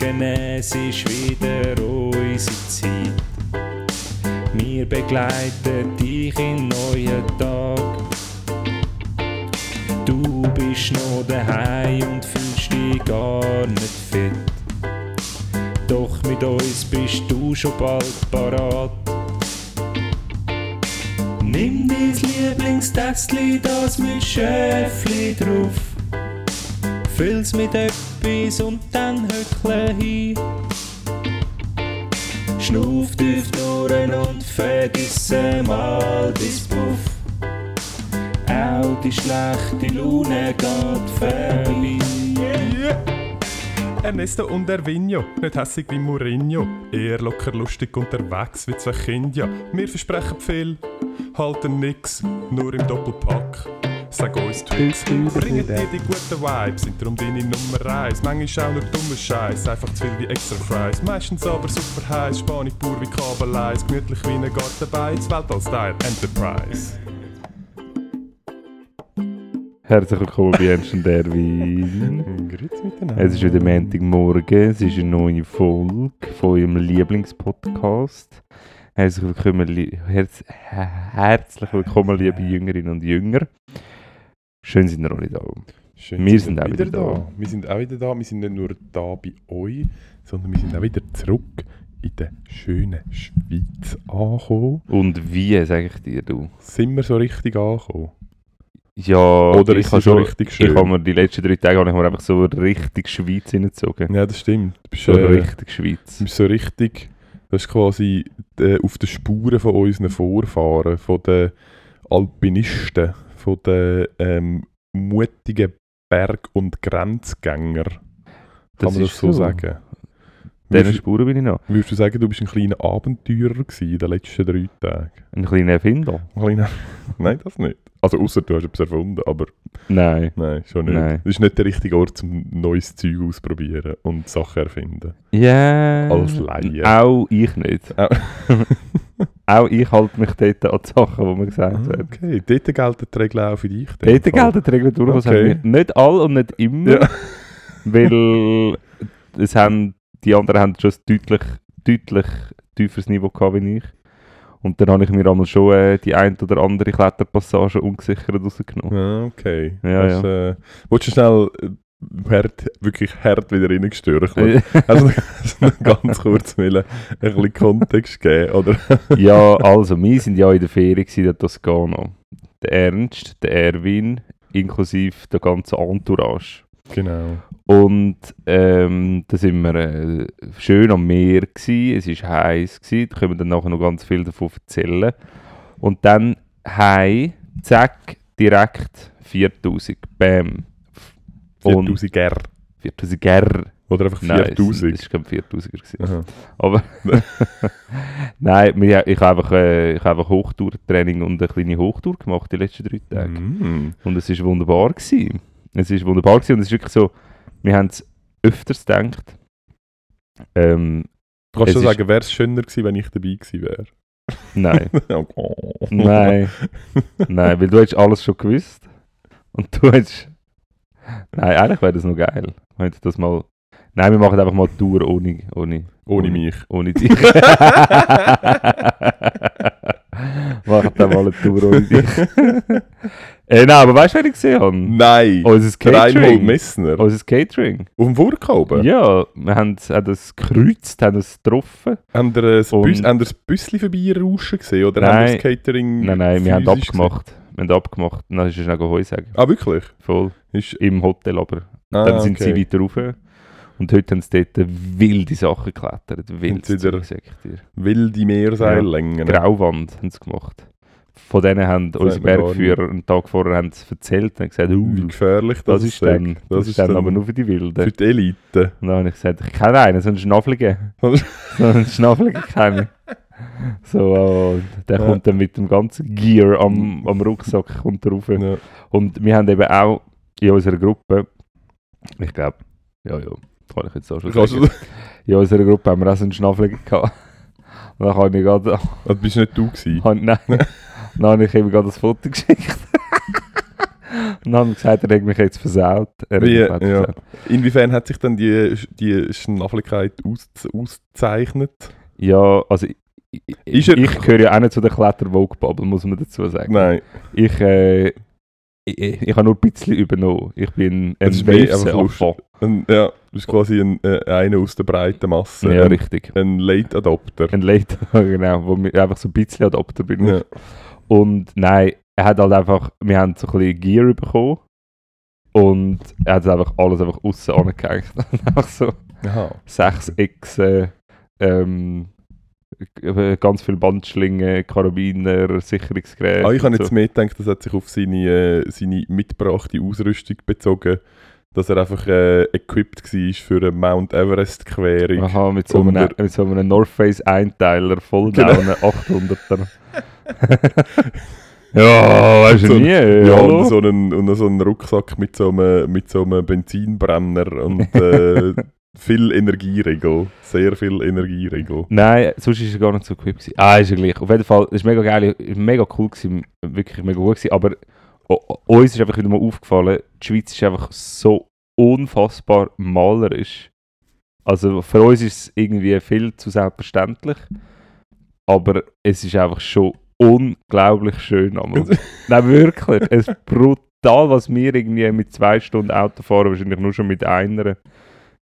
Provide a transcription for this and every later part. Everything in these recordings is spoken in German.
Montagmorgen, es ist wieder unsere Zeit. Wir begleiten dich in neuen Tag. Du bist noch daheim und fühlst dich gar nicht fit. Doch mit uns bist du schon bald parat. Nimm dein Lieblingstässchen, das mit Schäfli drauf. Füll's mit etwas und dann höckle hin. Schnuff tief durch und vergiss mal bis Puff. Auch die schlechte Laune geht vorbei. Ernesto und Ervinho, nicht hässig wie Mourinho, eher locker lustig unterwegs wie zwei Kinder. Wir versprechen viel, halten nix, nur im Doppelpack. Sag uns Tricks, bringen dir die guten Vibes, sind darum deine Nummer 1. Manchmal auch nur dummer Scheiß, einfach zu viel wie extra Fries. Meistens aber super heiß, Spanisch pur wie Kabeleis, gemütlich wie ein Garten bei, Weltall-Style Enterprise. Herzlich willkommen bei Ernst und Erwin. Grüezi miteinander. Es ist wieder Montagmorgen, es ist eine neue Folge von eurem Lieblingspodcast. Herzlich willkommen, herz her herzlich willkommen liebe Jüngerinnen und Jünger. Schön sind ihr alle da. Schön, Wir sind sind auch wieder da. Wir sind auch wieder da. Wir sind nicht nur da bei euch, sondern wir sind auch wieder zurück in der schönen Schweiz angekommen. Und wie, sage ich dir, du? Sind wir so richtig angekommen? Ja, Oder ich ist habe schon, richtig schön? ich habe mir die letzten drei Tage ich mir einfach so richtig Schweiz hineingezogen. Ja, das stimmt. Du bist, So äh, richtig Schweiz. du bist so richtig... Das ist quasi äh, auf den Spuren von unseren Vorfahren, von den Alpinisten, von den ähm, mutigen Berg- und Grenzgänger. Kann Das man das so, so. sagen? Diesen Spuren bin ich noch. würdest du sagen, du bist ein kleiner Abenteurer in den letzten drei Tagen? Ein kleiner Erfinder. Ein kleiner... Nein, das nicht. Also außer du hast etwas erfunden, aber Nein. nein, schon nicht. Nein. Das ist nicht der richtige Ort, um neues Zeug auszuprobieren und Sachen erfinden. Ja. Als Laie. Auch ich nicht. Auch- ich halte mich dort an die Sachen, die mir gesagt werden. Okay, dort gelten die Regeln auch für dich. Dort gelten die Regeln durchaus Okay. Nicht all und nicht immer. Ja. Weil es haben, die anderen haben schon ein deutlich, deutlich tieferes Niveau gehabt wie ich. Und dann habe ich mir einmal schon äh, die ein oder andere Kletterpassage ungesichert rausgenommen. Ah, okay. Ja, das, Äh, willst du schnell äh, hart, wirklich hart wieder reingestürchen? Ja. Also, also ganz kurz will ein bisschen Kontext geben, oder? ja, also, wir sind ja in der gewesen, in der Toskana. Der Ernst, der Erwin, inklusive der ganzen Entourage. Genau. Und ähm, da sind wir äh, schön am Meer gsi, es ist heiß da können wir dann nachher noch ganz viel davon erzählen. Und dann hei, zack, direkt 4000, bam. Und 4000 R. 4000 Ger. Oder einfach Nein, es- 4000. War glaube 4000er. gewesen. Aha. Aber nein, wir, ich habe einfach, äh, ich einfach Hochtourtraining und eine kleine Hochtour gemacht die letzten drei Tage. Mm. Und es war wunderbar. Gewesen. Es war wunderbar gewesen und es ist wirklich so, wir haben es öfters gedacht. Ähm, Du kannst schon sagen, wäre es schöner gewesen, wenn ich dabei gewesen wäre. nein, Oh. nein, nein, weil du hast alles schon gewusst. Und du hast... Nein, eigentlich wäre das noch geil. Wir hätten das mal... Nein, wir machen einfach mal Tour ohne... Ohne, Ohne mich. Ohne dich. machen dann mal eine Tour ohne dich. äh, nein, aber weißt du, wer ich gesehen habe? Nein! Unser Reinhold Catering. Messner. Unser Catering. Auf dem oben? Ja, wir haben, haben das gekreuzt, haben es getroffen. Haben ein Büsschen vorbeirauschen gesehen? Oder Nein. haben ihr das Catering Nein, nein, wir haben abgemacht. Wir haben abgemacht. Und dann ist es schnell Heu sagen. Ah, wirklich? Voll. Ist, Im Hotel aber. ah, dann sind sie okay. weiter rauf. Und heute haben sie dort wilde Sachen geklettert. Wilde sie wieder- Zeug, sag ich dir. Wilde Meerseillängen. Grauwand haben sie gemacht. Von denen haben Sagt unsere Bergführer einen Tag vorher haben sie erzählt und gesagt, uh, Wie gefährlich das, das, ist dann, das, ist dann aber nur für die Wilden. für die Elite. Und dann habe ich gesagt, ich kenne einen, so einen Schnaffligen. so einen Schnaffligen kenne ich. So, äh, der Ja. kommt dann mit dem ganzen Gear am, am Rucksack kommt rauf. Ja. Und wir haben eben auch in unserer Gruppe, ich glaube, ja, ja, kann ich jetzt auch schon sagen. In unserer Gruppe haben wir auch so einen Schnaffligen gehabt. Und dann habe ich gerade, das bist nicht du gewesen. hab, nein, dann habe ich ihm gerade das Foto geschickt. Und dann haben gesagt, er hat mich jetzt versaut. Er Wie, ja. versaut. Inwiefern hat sich dann die, die Schnaffeligkeit aus, auszeichnet? Ja, also ich, ich, ich gehöre ja auch nicht zu der Kletter-Vogue-Bubble, muss man dazu sagen. Nein, Ich, äh, ich, ich, habe nur ein bisschen übernommen. Ich bin ein ein, ja, du bist quasi ein, äh, einer aus der breiten Masse. Ja, ein, richtig. ein Late Adopter. Ein Later, genau, wo ich einfach so ein bisschen Adopter bin. Ja. Und nein, er hat halt einfach, wir haben so ein bisschen Gear bekommen. Und er hat einfach alles einfach aussen angehängt. einfach so Aha. sechs Echsen, ähm, ganz viele Bandschlingen, Karabiner, Sicherungsgeräte. Ah, ich habe und jetzt so. mehr gedacht, das hat sich auf seine, äh, seine mitgebrachte Ausrüstung bezogen, dass er einfach äh, equipped war für eine Mount Everest-Querung. Aha, mit so, einem, mit so einem North Face Einteiler, voll Genau. down, 800er. ja, weißt du So- nie. Ja, und so, einen, und so einen Rucksack mit so einem, mit so einem Benzinbrenner und äh, viel Energieregel. Sehr viel Energieregel. Nein, sonst ist er gar nicht so equipped. gewesen. Ah, ist er gleich. Auf jeden Fall, es war mega geil, war mega cool, gewesen, wirklich mega gut gewesen, aber uns ist einfach wieder mal aufgefallen, die Schweiz ist einfach so unfassbar malerisch. Also für uns ist es irgendwie viel zu selbstverständlich, aber es ist einfach schon unglaublich schön. Nein, wirklich. Es ist brutal, was wir irgendwie mit zwei Stunden Auto fahren, wahrscheinlich nur schon mit einer.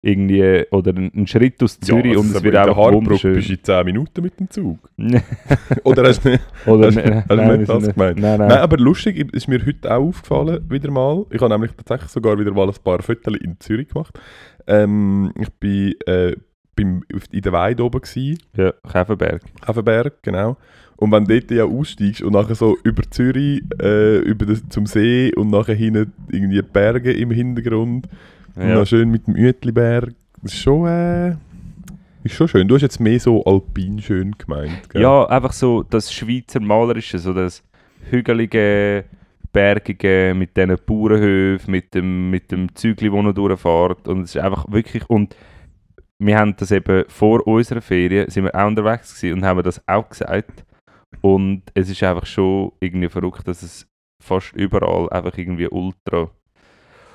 Irgendwie, oder ein, ein Schritt aus Zürich also und es wird Hardbrook wunderschön. bist du in 10 Minuten mit dem Zug. Oder hast du nicht? Oder Hast- nein, hast du nein, nicht das gemeint? Nein, nein. Nein, aber lustig ist mir heute auch aufgefallen, wieder mal. Ich habe nämlich tatsächlich sogar wieder mal ein paar Fotos in Zürich gemacht. Ähm, ich bin äh, in der Weide oben gsi, Ja, Käferberg. Hafenberg, genau. Und wenn du dort ja aussteigst und nachher so über Zürich, äh, über das, zum See und nachher hinten irgendwie Berge im Hintergrund und Ja. schön mit dem Uetliberg, das ist schon, äh, ist schon schön. Du hast jetzt mehr so alpin schön gemeint, gell? ja, einfach so das Schweizer Malerische, so das hügelige, bergige, mit diesen Bauernhöfen, mit dem, mit dem Zügli, das noch durchfährt. Und es ist einfach wirklich, und wir haben das eben vor unserer Ferien, sind wir auch unterwegs gewesen und haben das auch gesagt. Und es ist einfach schon irgendwie verrückt, dass es fast überall einfach irgendwie ultra,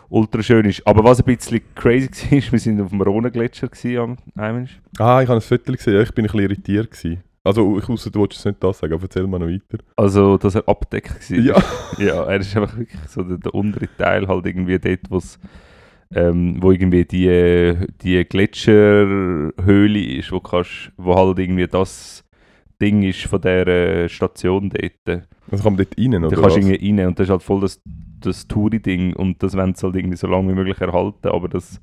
ultra schön ist. Aber was ein bisschen crazy war, wir sind auf dem Rhone-Gletscher am einmal. Ah, ich habe ein Foto gesehen, ich bin ein bisschen irritiert. Gewesen. Also, ich wusste, du wolltest nicht das sagen, aber erzähl mal noch weiter. Also, dass er abdeckt war. Ja, Ja, er ist einfach wirklich so der, der untere Teil, halt irgendwie dort, ähm, wo irgendwie die, die Gletscherhöhle ist, wo, kannst, wo halt irgendwie das Ding ist von der äh, Station dort. also kann man dort rein, Da oder kannst du irgendwie rein und das ist halt voll das, das Touri-Ding und das wollen sie halt irgendwie so lange wie möglich erhalten, aber das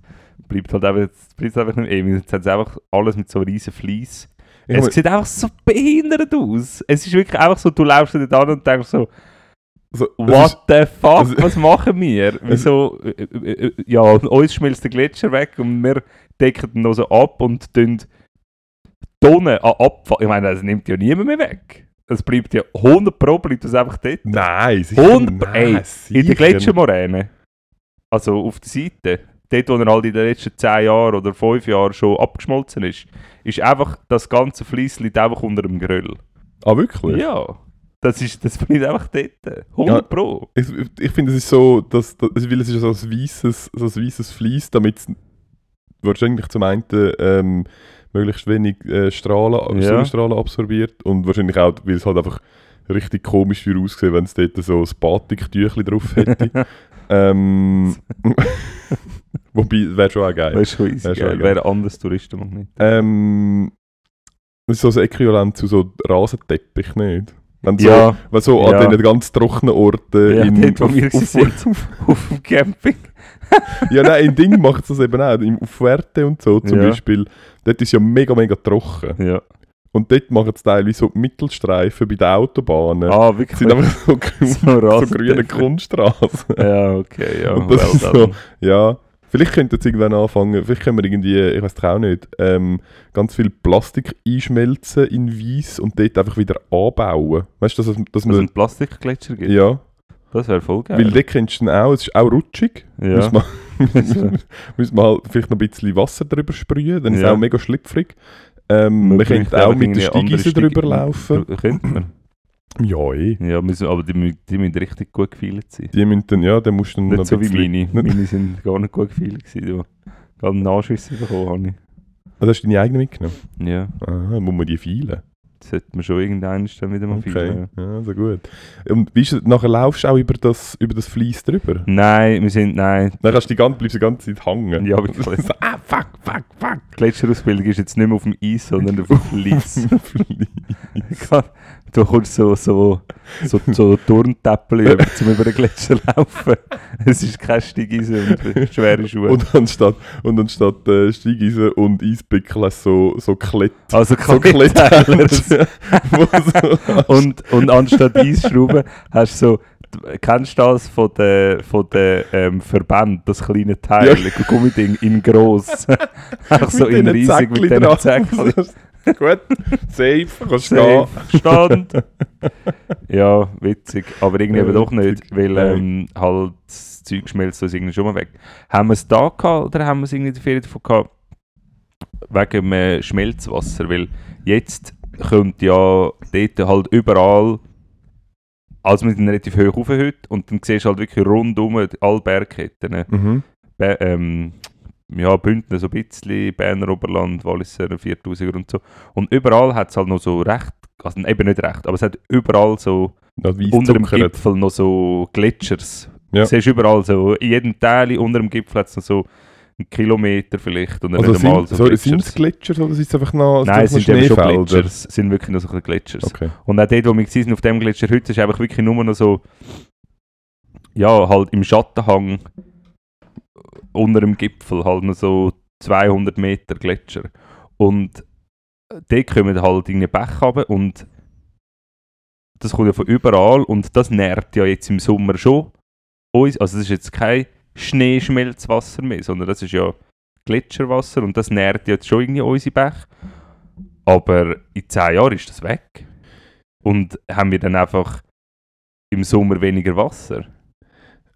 bleibt halt einfach, das bleibt einfach nicht ewig. Jetzt haben sie einfach alles mit so riesen Fleiss. Ich Es sieht einfach so behindert aus. Es ist wirklich einfach so, du laufst dort an und denkst so, so, es What ist- the fuck, es- was machen wir? Wieso? äh, äh, Ja, uns schmilzt der Gletscher weg und wir decken ihn noch so ab und tun Tonnen an Abfall. Ich meine, das nimmt ja niemand mehr weg. Es bleibt ja 100 Pro bleibt das einfach dort. Nein, sicher 100 nein, ey, In der Gletschermoräne. Also auf der Seite. Dort, wo er halt in den letzten 10 Jahren oder 5 Jahren schon abgeschmolzen ist, ist einfach das ganze Fleiss liegt einfach unter dem Grill. Ah, wirklich? Ja. Das, ist, das bleibt einfach dort. 100 Ja. Pro. Ich, ich finde, es ist so, dass, dass weil es ist so ein weißes, so ein weißes Fleiss, damit es wahrscheinlich zum einen ähm, möglichst wenig äh, Strahlen, Ja. Sonnenstrahlen absorbiert und wahrscheinlich auch, weil es halt einfach richtig komisch würde aussehen, wenn es dort so ein Batiktüchli drauf hätte. ähm, wobei, wäre schon auch geil. Wäre schon easy, Wär schon geil. Wäre ein anderes Touristenmagnet. Ähm, das ist so ein Äquivalent zu so Rasenteppich, nicht? Wenn so, Ja, wenn so Ja. an den ganz trockenen Orten ja in, dort, wo wir auf, auf, sind, auf dem Camping. Ja, nein, in Ding macht es das eben auch. Im- Fuerte und so zum Ja. Beispiel. Dort ist ja mega, mega trocken. Ja. Und dort machen sie teilweise so Mittelstreifen bei den Autobahnen. Ah, Das wirklich? sind einfach so, so so grüne Kunststraßen. Ja, okay, ja. Und das well ist so- Ja, vielleicht könnte jetzt irgendwann anfangen, vielleicht können wir irgendwie, ich weiß auch nicht, ähm, ganz viel Plastik einschmelzen in Weiss und dort einfach wieder anbauen. Weißt du, dass, dass Dass es man. einen Plastikgletscher gibt? Ja, Das wäre voll geil. weil dort kennst du ihn auch, es ist auch rutschig. ja. Müssen wir, müssen wir halt vielleicht noch ein bisschen Wasser drüber sprühen, dann ist es Ja. auch mega schlüpfrig. Ähm, man könnte auch mit der Steig- drüber laufen. Könnte man. Ja, eh. Ja, müssen, aber die, mü- die müssen richtig gut gefeilt sein. Die müssen dann, ja, dann musst du Nicht noch so wie meine. Meine sind gar nicht gut gefeilt gewesen. Du. Gerade Nachschüsse bekommen habe Ah, hast du deine eigene mitgenommen? ich. Ja, Aha, muss man die feilen? Das sollte man schon irgendwann dann wieder mal Okay, feilen. ja, so gut. Und wie ist es, nachher laufst du auch über das, über das Fleiss drüber? Nein, wir sind, nein. Dann kannst du die ganze, bleibst du die ganze Zeit hängen. Ja, wirklich. so, ah, fuck, fuck, fuck. Gletscherausbildung ist jetzt nicht mehr auf dem Eis, sondern auf dem Fleiss. du kommst so, so, so, so Turntäppel über, um über den Gletscher laufen. Es ist kein Steigeisen und schwere Schuhe. und anstatt, und anstatt äh, Steigeisen und du so, so Klett. also wo so, und, und anstatt Eisschrauben hast du so, kennst du das von den von der, ähm, Verbänden, das kleine Teil, Ja. Gummiding in gross. Auch so in diesen riesig mit Zäckchen diesen dran. Zäckchen. Gut, safe, kannst du gehen. Safe, Stand. ja, witzig. Aber irgendwie Ja, eben doch nicht, weil ähm, halt das Zeug schmelzt uns irgendwie schon mal weg. Haben wir es da gehabt oder haben wir es irgendwie in der Ferien davon gehabt? Wegen dem äh, Schmelzwasser, weil jetzt könnte ja dort halt überall, also wir sind relativ hoch rauf heute und dann siehst du halt wirklich rundum alle Bergketten. Mhm. Be ähm, ja, Bündner so ein bisschen, Berner Oberland, Walliser 4000er und so. Und überall hat es halt noch so recht, also eben nicht recht, aber es hat überall so unter dem. Gipfel noch so Gletschers. Ja. Du siehst überall so, in jedem Teil unter dem Gipfel hat es noch so einen Kilometer vielleicht oder Also nicht einmal sind, so so, Gletschers. sind es Gletscher oder sind es einfach noch, sind Nein, es sind eben schon? Gletschers, es sind wirklich noch so ein Gletschers. Okay. Und auch dort, wo wir waren, auf dem Gletscher heute, ist einfach wirklich nur noch so, ja, halt im Schattenhang unter dem Gipfel, halt noch so 200 Meter Gletscher. Und dort kommen halt irgendwie Bäche runter und das kommt ja von überall und das nährt ja jetzt im Sommer schon uns. Also das ist jetzt kein Schneeschmelzwasser mehr, sondern das ist ja Gletscherwasser und das nährt jetzt schon irgendwie unsere Bäche. Aber in 10 Jahren ist das weg. Und haben wir dann einfach im Sommer weniger Wasser?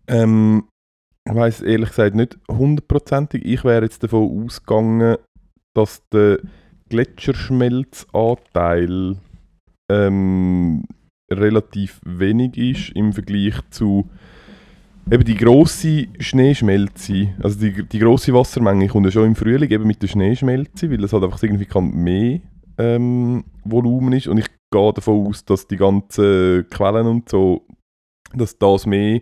Ähm, ich weiss ehrlich gesagt nicht hundertprozentig. Ich wäre jetzt davon ausgegangen, dass der Gletscherschmelzanteil ähm, relativ wenig ist im Vergleich zu eben die grosse Schneeschmelze. Also die, die grosse Wassermenge kommt ja schon im Frühling eben mit der Schneeschmelze, weil es halt einfach signifikant mehr ähm, Volumen ist. Und ich gehe davon aus, dass die ganzen Quellen und so, dass das mehr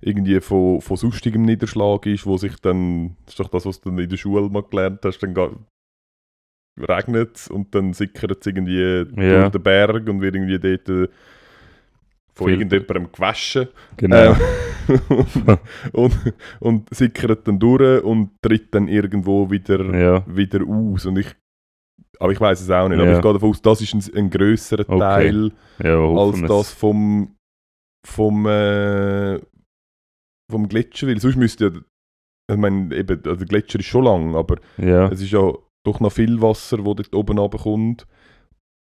irgendwie von, von sonstigem Niederschlag ist, wo sich dann, das ist doch das, was du dann in der Schule mal gelernt hast, dann regnet es und dann sickert es irgendwie Ja. durch den Berg und wird irgendwie dort äh, von irgendjemandem gewaschen. Genau. Ähm, und, und sickert dann durch und tritt dann irgendwo wieder, ja. wieder aus. Und ich, aber ich weiß es auch nicht. Aber Ja. ich gehe davon aus, das ist ein, ein grösserer Okay. Teil ja, als das vom, vom, äh, vom Gletscher. Weil sonst müsste ja, ich meine, eben, also der Gletscher ist schon lang, aber Ja. es ist ja doch noch viel Wasser, das dort oben runterkommt.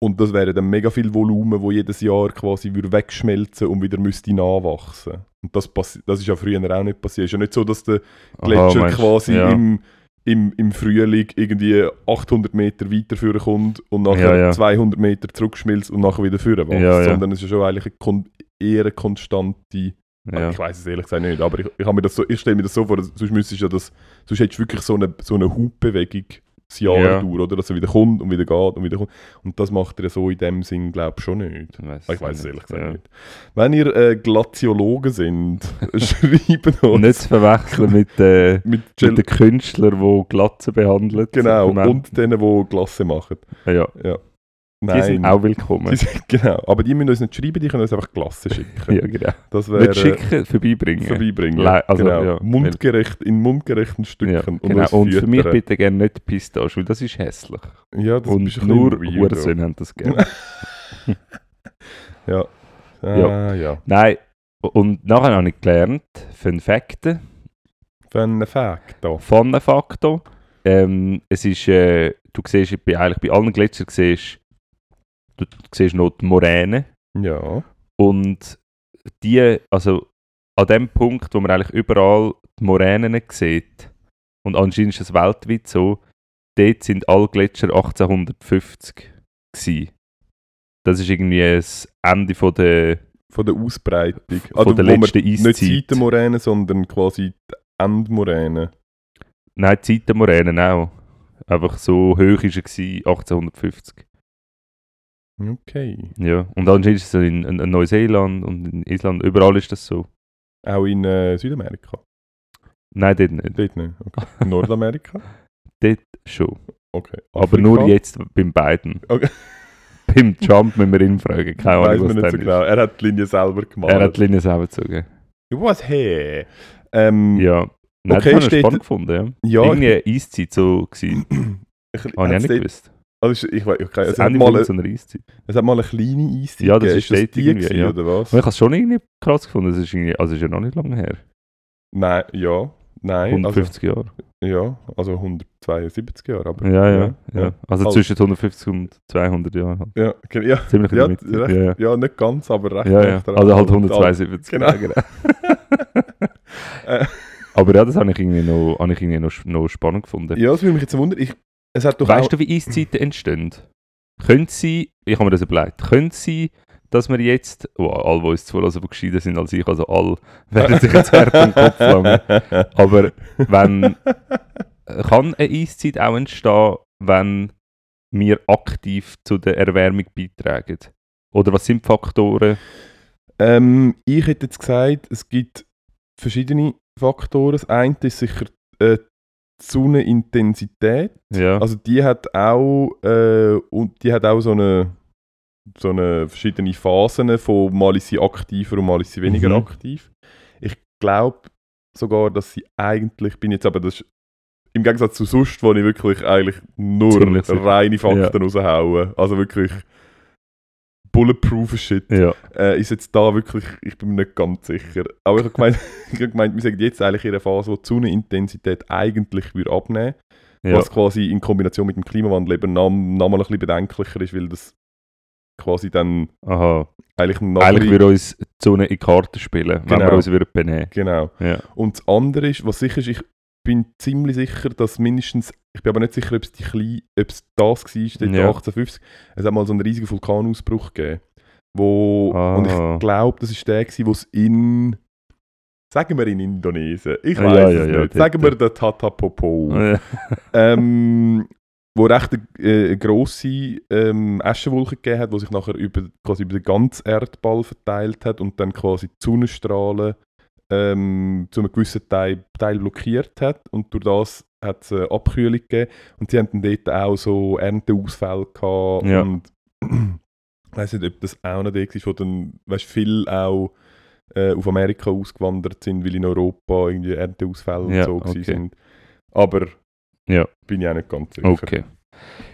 Und das wäre dann mega viel Volumen, wo jedes Jahr quasi würde wegschmelzen und wieder müsste nachwachsen. Und das, das ist ja früher auch nicht passiert. Es ist ja nicht so, dass der Aha, Gletscher meinst- quasi ja. im, im, im Frühling irgendwie 800 Meter weiter führen kommt und nachher Ja, ja. 200 Meter zurückschmilzt und nachher wieder führen wächst. Sondern es ist ja schon eigentlich eine eher eine konstante. Ja. Ich weiß es ehrlich gesagt nicht, aber ich, ich, habe mir das so, ich stelle mir das so vor, sonst müsstest ja das, sonst hättest du wirklich so eine, so eine Hubbewegung das Jahr Ja. durch, oder? Dass er wieder kommt und wieder geht und wieder kommt. Und das macht er so in dem Sinn, glaube ich, schon nicht. Weiss Ich weiß es ehrlich gesagt ja. nicht. Wenn ihr äh, Glaziologen sind, schreibt uns Nicht zu verwechseln mit, äh, mit mit den Künstlern, die Glatzen behandeln. Genau, und denen, die Glasse machen. ja, Ja. Die sind auch willkommen. Sind, genau, aber die müssen uns nicht schreiben, die können uns einfach Glasse schicken. ja, genau. Das wäre Nicht schicken, vorbeibringen. vorbeibringen. Le- also, genau. ja. Mundgerecht, in mundgerechten Stücken. Ja, und, genau. Und für mich bitte gerne nicht Pistache, weil das ist hässlich. Ja, das und ist nur. Hursöhne haben das gerne. Ja. Ah, Ja. ja. Nein, und nachher habe ich gelernt, Fun Fakten, Fun Fact da. Fun Facto. Ähm, es ist, äh, du siehst bei, eigentlich bei allen Gletschern siehst, du, siehst noch die Moräne Ja. und die, also an dem Punkt, wo man eigentlich überall die Moränen sieht und anscheinend ist es weltweit so, dort sind alle Gletscher 1850 gewesen. das ist irgendwie das Ende von der, Von der Ausbreitung. von der wo man letzten Nicht Eiszeit. Seitenmoräne, sondern quasi die Endmoräne. Nein, die Zeitenmoränen auch. Einfach so hoch war er gewesen, 1850. Okay. Ja. Und anscheinend ist es in, in, in Neuseeland und in Island, überall ist das so. Auch in äh, Südamerika? Nein, dort nicht. Dort nicht. Okay. Nordamerika? Dort schon. Okay. Aber Afrika? nur jetzt beim Biden. Okay. beim Trump müssen wir ihn fragen. Keine Ahnung, was nicht so genau. Er hat die Linie selber gemalt. Er hat die Linie selber gezogen. Was hey? Ähm, Ja. Nein, Okay, das habe ich spannend gefunden, ja. ja, Irgendwie Eiszeit so gewesen. ich, Habe ich nicht gewusst. Also, ich, weiß- okay, Das es, hat mal so es hat mal eine kleine Eiszeit Ja, das ist dort die irgendwie, gewesen, ja. oder was? Aber ich habe es schon irgendwie krass gefunden. Das ist, irgendwie, also ist ja noch nicht lange her. Nein, ja. Nein, 150 Jahre. also, ja, also 172 Jahre, aber... Ja, ja, ja. ja. Also Also- zwischen 150 und 200 Jahren. Halt. Ja, ja, Ziemlich ja, recht, Ja, ja. nicht ganz, aber recht. Ja, ja. recht. Also halt Und 172. Genau. Genau. Äh. Aber ja, das habe ich irgendwie noch, habe ich irgendwie noch, noch spannend gefunden. Ja, das würde mich jetzt wundern. Ich, es hat weißt du, wie Eiszeiten entstehen? Können sie, ich habe mir das überlegt, können sie, dass wir jetzt, oh, alle, die uns zulassen, die gescheiter sind als ich, also alle, werden sich jetzt hart am Kopf langen. Aber wenn, kann eine Eiszeit auch entstehen, wenn wir aktiv zu der Erwärmung beitragen? Oder was sind die Faktoren? Ähm, ich hätte jetzt gesagt, es gibt verschiedene Faktoren. Das eine ist sicher äh, Sonnenintensität. Ja, Also die hat auch äh, und die hat auch so eine so eine verschiedene Phasen von mal ist sie aktiver und mal ist sie weniger Mhm. aktiv. Ich glaube sogar, dass sie eigentlich bin jetzt aber das im Gegensatz zu sonst, wo ich wirklich eigentlich nur Ziemlich reine Fakten raushaue. Also wirklich bulletproof Shit. ja, Äh, ist jetzt da wirklich, ich bin mir nicht ganz sicher. Aber ich habe gemeint, ich habe gemeint wir sind jetzt eigentlich in einer Phase, wo die Sonnenintensität eigentlich würde abnehmen ja. was quasi in Kombination mit dem Klimawandel eben noch, noch ein bisschen bedenklicher ist, weil das quasi dann Aha. eigentlich noch Eigentlich würde uns die Sonne in Karten spielen, wenn wir Genau. uns würden benehmen Genau. Ja. Und das andere ist, was sicher ist, ich bin ziemlich sicher, dass mindestens, ich bin aber nicht sicher, ob es, die klein, ob es das war, dort Ja. 1850, es hat mal so einen riesigen Vulkanausbruch gegeben, wo, Ah. und ich glaube, das ist der gewesen, wo es in, sagen wir in Indonesien, ich weiß ja, es ja, nicht, dort. sagen wir der Tatapopo, Ja. ähm, wo recht eine, äh, eine grosse ähm, Aschenwolke gegeben hat, die sich nachher über, quasi über den ganzen Erdball verteilt hat und dann quasi die Sonnenstrahlen ähm, zu einem gewissen Teil, Teil blockiert hat und durch das hat es eine Abkühlung gegeben und sie haben dann dort auch so Ernteausfälle gehabt Ja. und ich weiß nicht, ob das auch der war, wo dann weißt, viel auch äh, auf Amerika ausgewandert sind, weil in Europa irgendwie Ernteausfälle und Ja, so okay. sind. Aber Ja. bin ich auch nicht ganz sicher. Okay.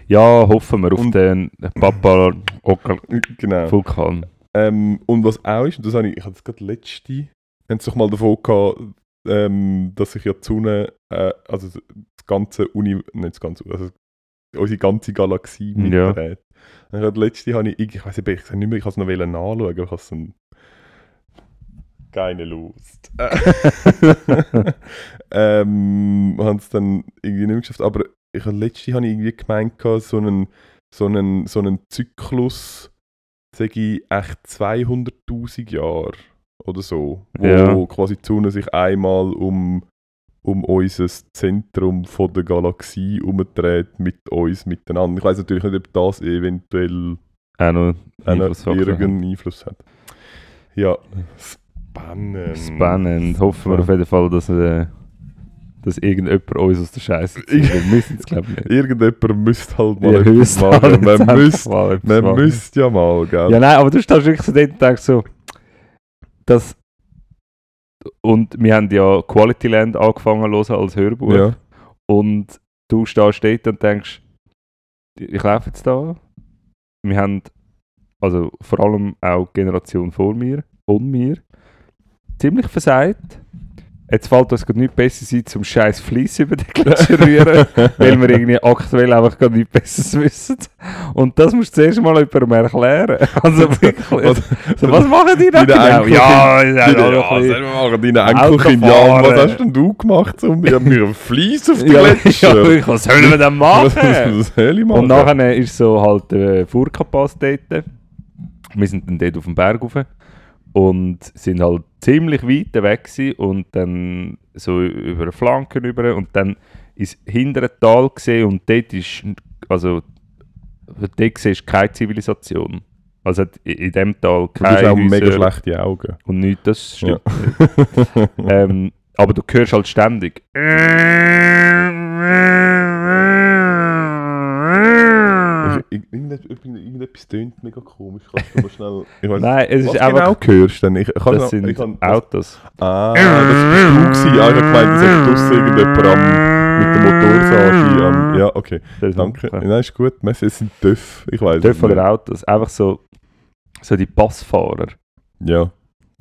Ja, hoffen wir auf Und- den Papa Genau. Vulkan. Ähm, und was auch ist, und das habe ich, ich hatte es gerade letzte, haben doch mal davon gehabt, ähm, dass sich ja die Sonne, äh, also das ganze Uni, nicht das ganze, also unsere ganze Galaxie Ja. mitdreht. Und gerade letzte habe ich, ich weiß nicht, ich kann nicht mehr, ich habe es noch nachschauen, aber ich habe es keine Lust. ähm, haben es dann irgendwie nicht mehr geschafft, aber ich habe letzte habe ich irgendwie gemeint, gehabt, so einen, so einen, so einen Zyklus, sage ich, echt 200'000 Jahre oder so, wo Ja. quasi die Sonne sich einmal um, um unser Zentrum von der Galaxie umdreht mit uns miteinander. Ich weiß natürlich nicht, ob das eventuell Auch noch einen hat. irgendeinen Einfluss hat. Ja, spannend. Spannend. Hoffen wir auf jeden Fall, dass, äh, dass irgendjemand uns aus der Scheiße zieht. Wir müssen es, glaube ich, nicht. Irgendjemand müsste halt mal Ja, etwas müssen machen. Man müsste mal etwas man müsste ja mal, gell? Ja, nein, aber du stehst wirklich so dort und denkst so, dass. Und wir haben ja Quality Land angefangen zu hören als Hörbuch. Ja. Und du stehst dort und denkst, ich laufe jetzt da. Wir haben, also vor allem auch die Generation vor mir und mir, ziemlich versagt. Jetzt fällt uns gerade nichts besser ein, zum scheiß Fleiss über den Gletscher rühren, weil wir irgendwie aktuell einfach gar nichts Besseres wissen. Und das musst du zuerst mal jemandem erklären. Also wirklich. Was- so, was machen die da genau? Ja, ja, noch ein bisschen- selber machen deine Enkelkind. Ja, was hast denn du gemacht? Um, ich hab mir ein Fleiss auf die ja, Gletscher. ja, was sollen wir denn machen? was soll ich machen? Und nachher ist so halt Furka-Pass dort. wir sind dann dort auf dem Berg rauf und sind halt ziemlich weit weg gewesen und dann so über eine Flanke rüber und dann ins hintere Tal gesehen und dort ist, also dort siehst du keine Zivilisation. Also in dem Tal Du keine hast auch mega Häuser schlechte Augen. und nichts, das Ja. stimmt. nicht. ähm, aber du hörst halt ständig. Ich- ich- irgendet- irgendet- Irgendetwas tönt mega komisch. Kannst du mal schnell... Ich weiss, Nein, es was ist einfach. genau hörst du denn? Ich, kann Das noch- sind ich kann, Autos. Ah, das bist du gewesen. Ah, ich habe gemeint, das hat draussen irgendjemand am, mit der Motorsage am... Ja, okay. Danke. okay. Nein, ist gut. Messi, es sind TÜV. Ich weiß von den Autos. Einfach so, so die Passfahrer. Ja.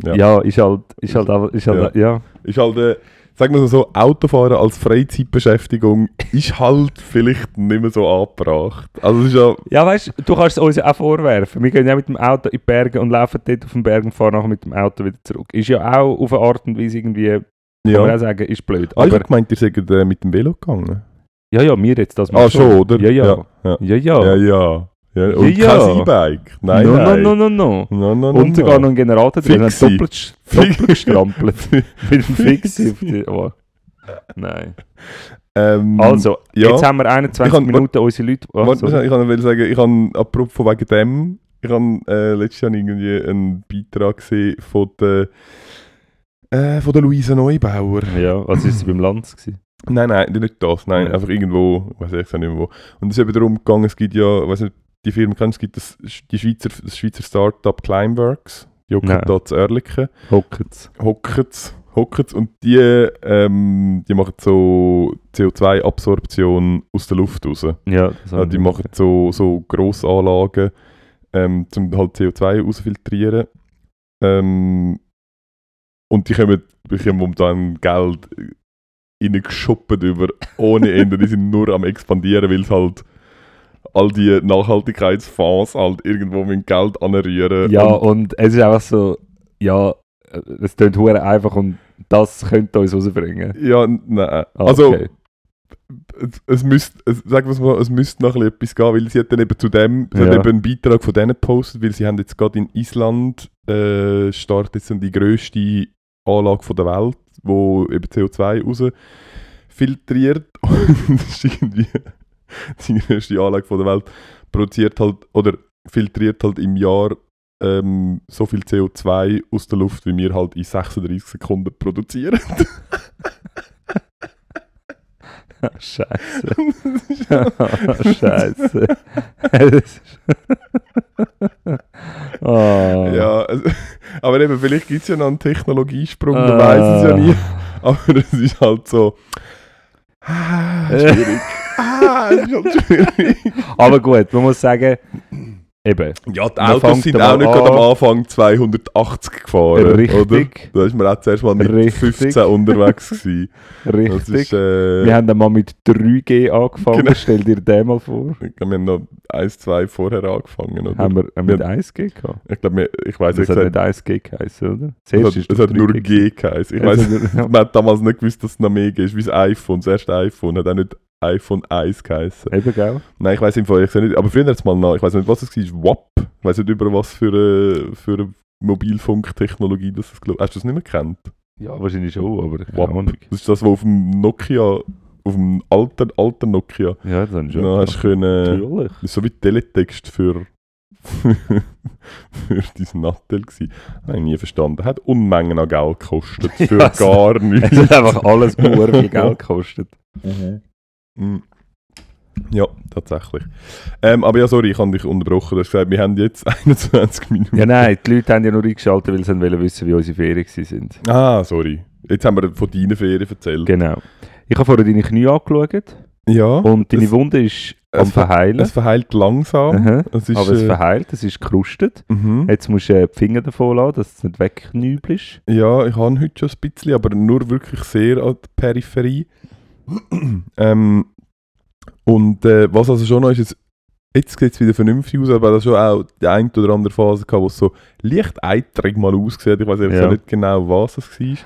Ja, Ja. ist halt, ist halt, einfach- ist halt, ja. Ist halt, äh, sagen wir so, Autofahren als Freizeitbeschäftigung ist halt vielleicht nicht mehr so angebracht. Also ist ja... Ja, weißt du, du kannst es uns ja auch vorwerfen. Wir gehen ja mit dem Auto in die Berge und laufen dort auf den Berg und fahren nachher mit dem Auto wieder zurück. Ist ja auch auf eine Art und Weise irgendwie, kann man Ja. auch sagen, ist blöd. Ah, ich Aber habe gemeint, ihr seid äh, mit dem Velo gegangen. ja, ja, wir jetzt das Ah, mal schon, oder? Ja, ja. Ja, Ja, ja. ja. ja. Ja. Und Ja, kein ja. E-Bike. Nein, no, nein. no, no, no, no. No, no, no, Und sogar no. noch einen Generator drin, hat Fixi. doppelt, doppelt gestrampelt. mit dem Fixi. auf die- Oh. Nein. Ähm, Also, ja. jetzt haben wir 21 Ich kann- Minuten unsere Leute. Oh, Warte, sorry. ich kann sagen, ich habe apropos wegen dem, ich habe äh, letztes Jahr irgendwie einen Beitrag gesehen von der, äh, von der Luisa Neubauer. ja, was ist sie beim Lanz gewesen? Nein, nein, nicht das, nein, Ja. einfach irgendwo, ich weiß gesagt nicht mehr wo. Und es ist eben darum gegangen, es gibt ja, ich weiß nicht, die Firma kennst, es gibt das, die Schweizer, das Schweizer Startup Climeworks, die hocken da zu Oerlikon, Hocket's. hocken's, hocken's und die, ähm, die machen so CO2-Absorption aus der Luft raus. Ja, habe die machen so, so Grossanlagen, ähm, um halt CO2 rausfiltrieren. Ähm, und die kommen, bekommen momentan Geld reingeschuppt über ohne Ende. die sind nur am expandieren, weil es halt all die Nachhaltigkeitsfonds halt irgendwo mit Geld anrühren. Ja, Und, und es ist einfach so, ja, äh, es klingt hure einfach und das könnte uns rausbringen. ja, nein. Ah, Also, okay. es, es müsste, es, sagen wir mal, es müsste noch etwas gehen, weil sie hat dann eben zu dem, sie hat Ja. eben einen Beitrag von denen gepostet, weil sie haben jetzt gerade in Island äh, startet jetzt die grösste Anlage von der Welt, wo eben CO2 raus filtriert und das ist irgendwie die grösste Anlage von der Welt, produziert halt oder filtriert halt im Jahr ähm, so viel CO2 aus der Luft, wie wir halt in 36 Sekunden produzieren. Scheiße. Scheiße. Das ist- oh. Ja, also, aber eben, vielleicht gibt es ja noch einen Technologiesprung, man weiß es ja Ah. nie. Aber es ist halt so. Ah, schwierig. Ah, es ist. Aber gut, man muss sagen, eben, Ja, die Autos sind auch nicht gerade am an. Anfang 280 gefahren. Richtig. Oder? Da ist man auch zuerst mal mit Richtig. 15 unterwegs gewesen. Das richtig. ist, äh, Wir haben dann mal mit 3G angefangen, Genau. stell dir den mal vor. ich glaube, wir haben noch 1, 2 vorher angefangen. Oder? Haben wir haben mit Ja. 1G gehabt? Ich glaube, wir- ich weiß Das nicht, es hat, nicht 1G geheißen, oder? es Zuerst hat, ist es das hat nur 3G G geheißen. Ich Also, weiß ja. Man hat damals nicht gewusst, dass es noch mehr gibt, wie das iPhone. Das erste iPhone hat auch nicht iPhone 1 geheißen. Eben, gell? Nein, ich weiß im Fall ich nicht. Aber früher hat es mal nach. Ich weiß nicht, was es war. WAP. Ich weiß nicht über was für eine, für eine Mobilfunktechnologie das glaubt. Hast du das nicht mehr kennt? Ja, wahrscheinlich schon, aber WAP. Ahnung. Das ist das, was auf dem Nokia, auf dem alten, alten Nokia, Ja, das habe ich schon. noch hast können. Natürlich. Das ist so wie Teletext für. für dein Nattel gsi. Habe ich nie verstanden. Hat Unmengen an Geld gekostet. Für Ja, es- gar nichts. Es hat einfach alles nur viel Geld gekostet. Mm. Ja, tatsächlich. Ähm, aber ja, sorry, ich habe dich unterbrochen. Du hast gesagt, wir haben jetzt 21 Minuten. Ja, nein, die Leute haben ja nur eingeschaltet, weil sie wollen wissen, wie unsere Ferien sind. Ah, sorry. Jetzt haben wir von deinen Ferien erzählt. Genau. Ich habe vorher deine Knie angeschaut Ja. und deine es, Wunde ist am ver- Verheilen. es verheilt langsam. Es ist, Aber es äh, verheilt, es ist gekrustet. mhm. Jetzt musst du äh, die Finger davon lassen, dass es nicht wegknübelst. Ja, ich habe heute schon ein bisschen, aber nur wirklich sehr an der Peripherie. ähm, und äh, was also schon noch ist, jetzt, jetzt sieht es wieder vernünftig aus, aber das schon auch die eine oder andere Phase gehabt, wo es so leicht eitrig mal ausgesehen. Ich weiß Ja. nicht genau, was es war.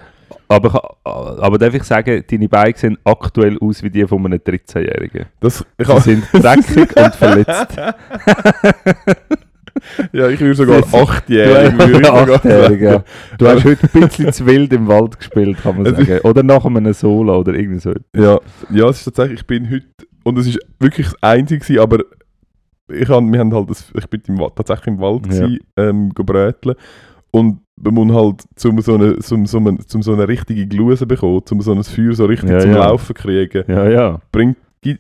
Aber, aber darf ich sagen, deine Beine sehen aktuell aus wie die von einem 13-Jährigen. Das, ich Sie sind dreckig und verletzt. Ja, ich würde sogar achtjährig. Achtjährig, ja. Du hast heute ein bisschen zu wild im Wald gespielt, kann man sagen. Oder nach einem Solo oder irgendwie so. Ja, ja, es ist tatsächlich, ich bin heute, und es ist wirklich das Einzige, aber ich, hab, wir haben halt das, ich bin im, tatsächlich im Wald Ja. gewesen, ähm, go bröteln und man muss halt, zum so eine, zum, eine, zum so eine richtige Gluse bekommen, zum so ein Feuer so richtig Ja, zum ja. Laufen kriegen, Ja, ja. bringt,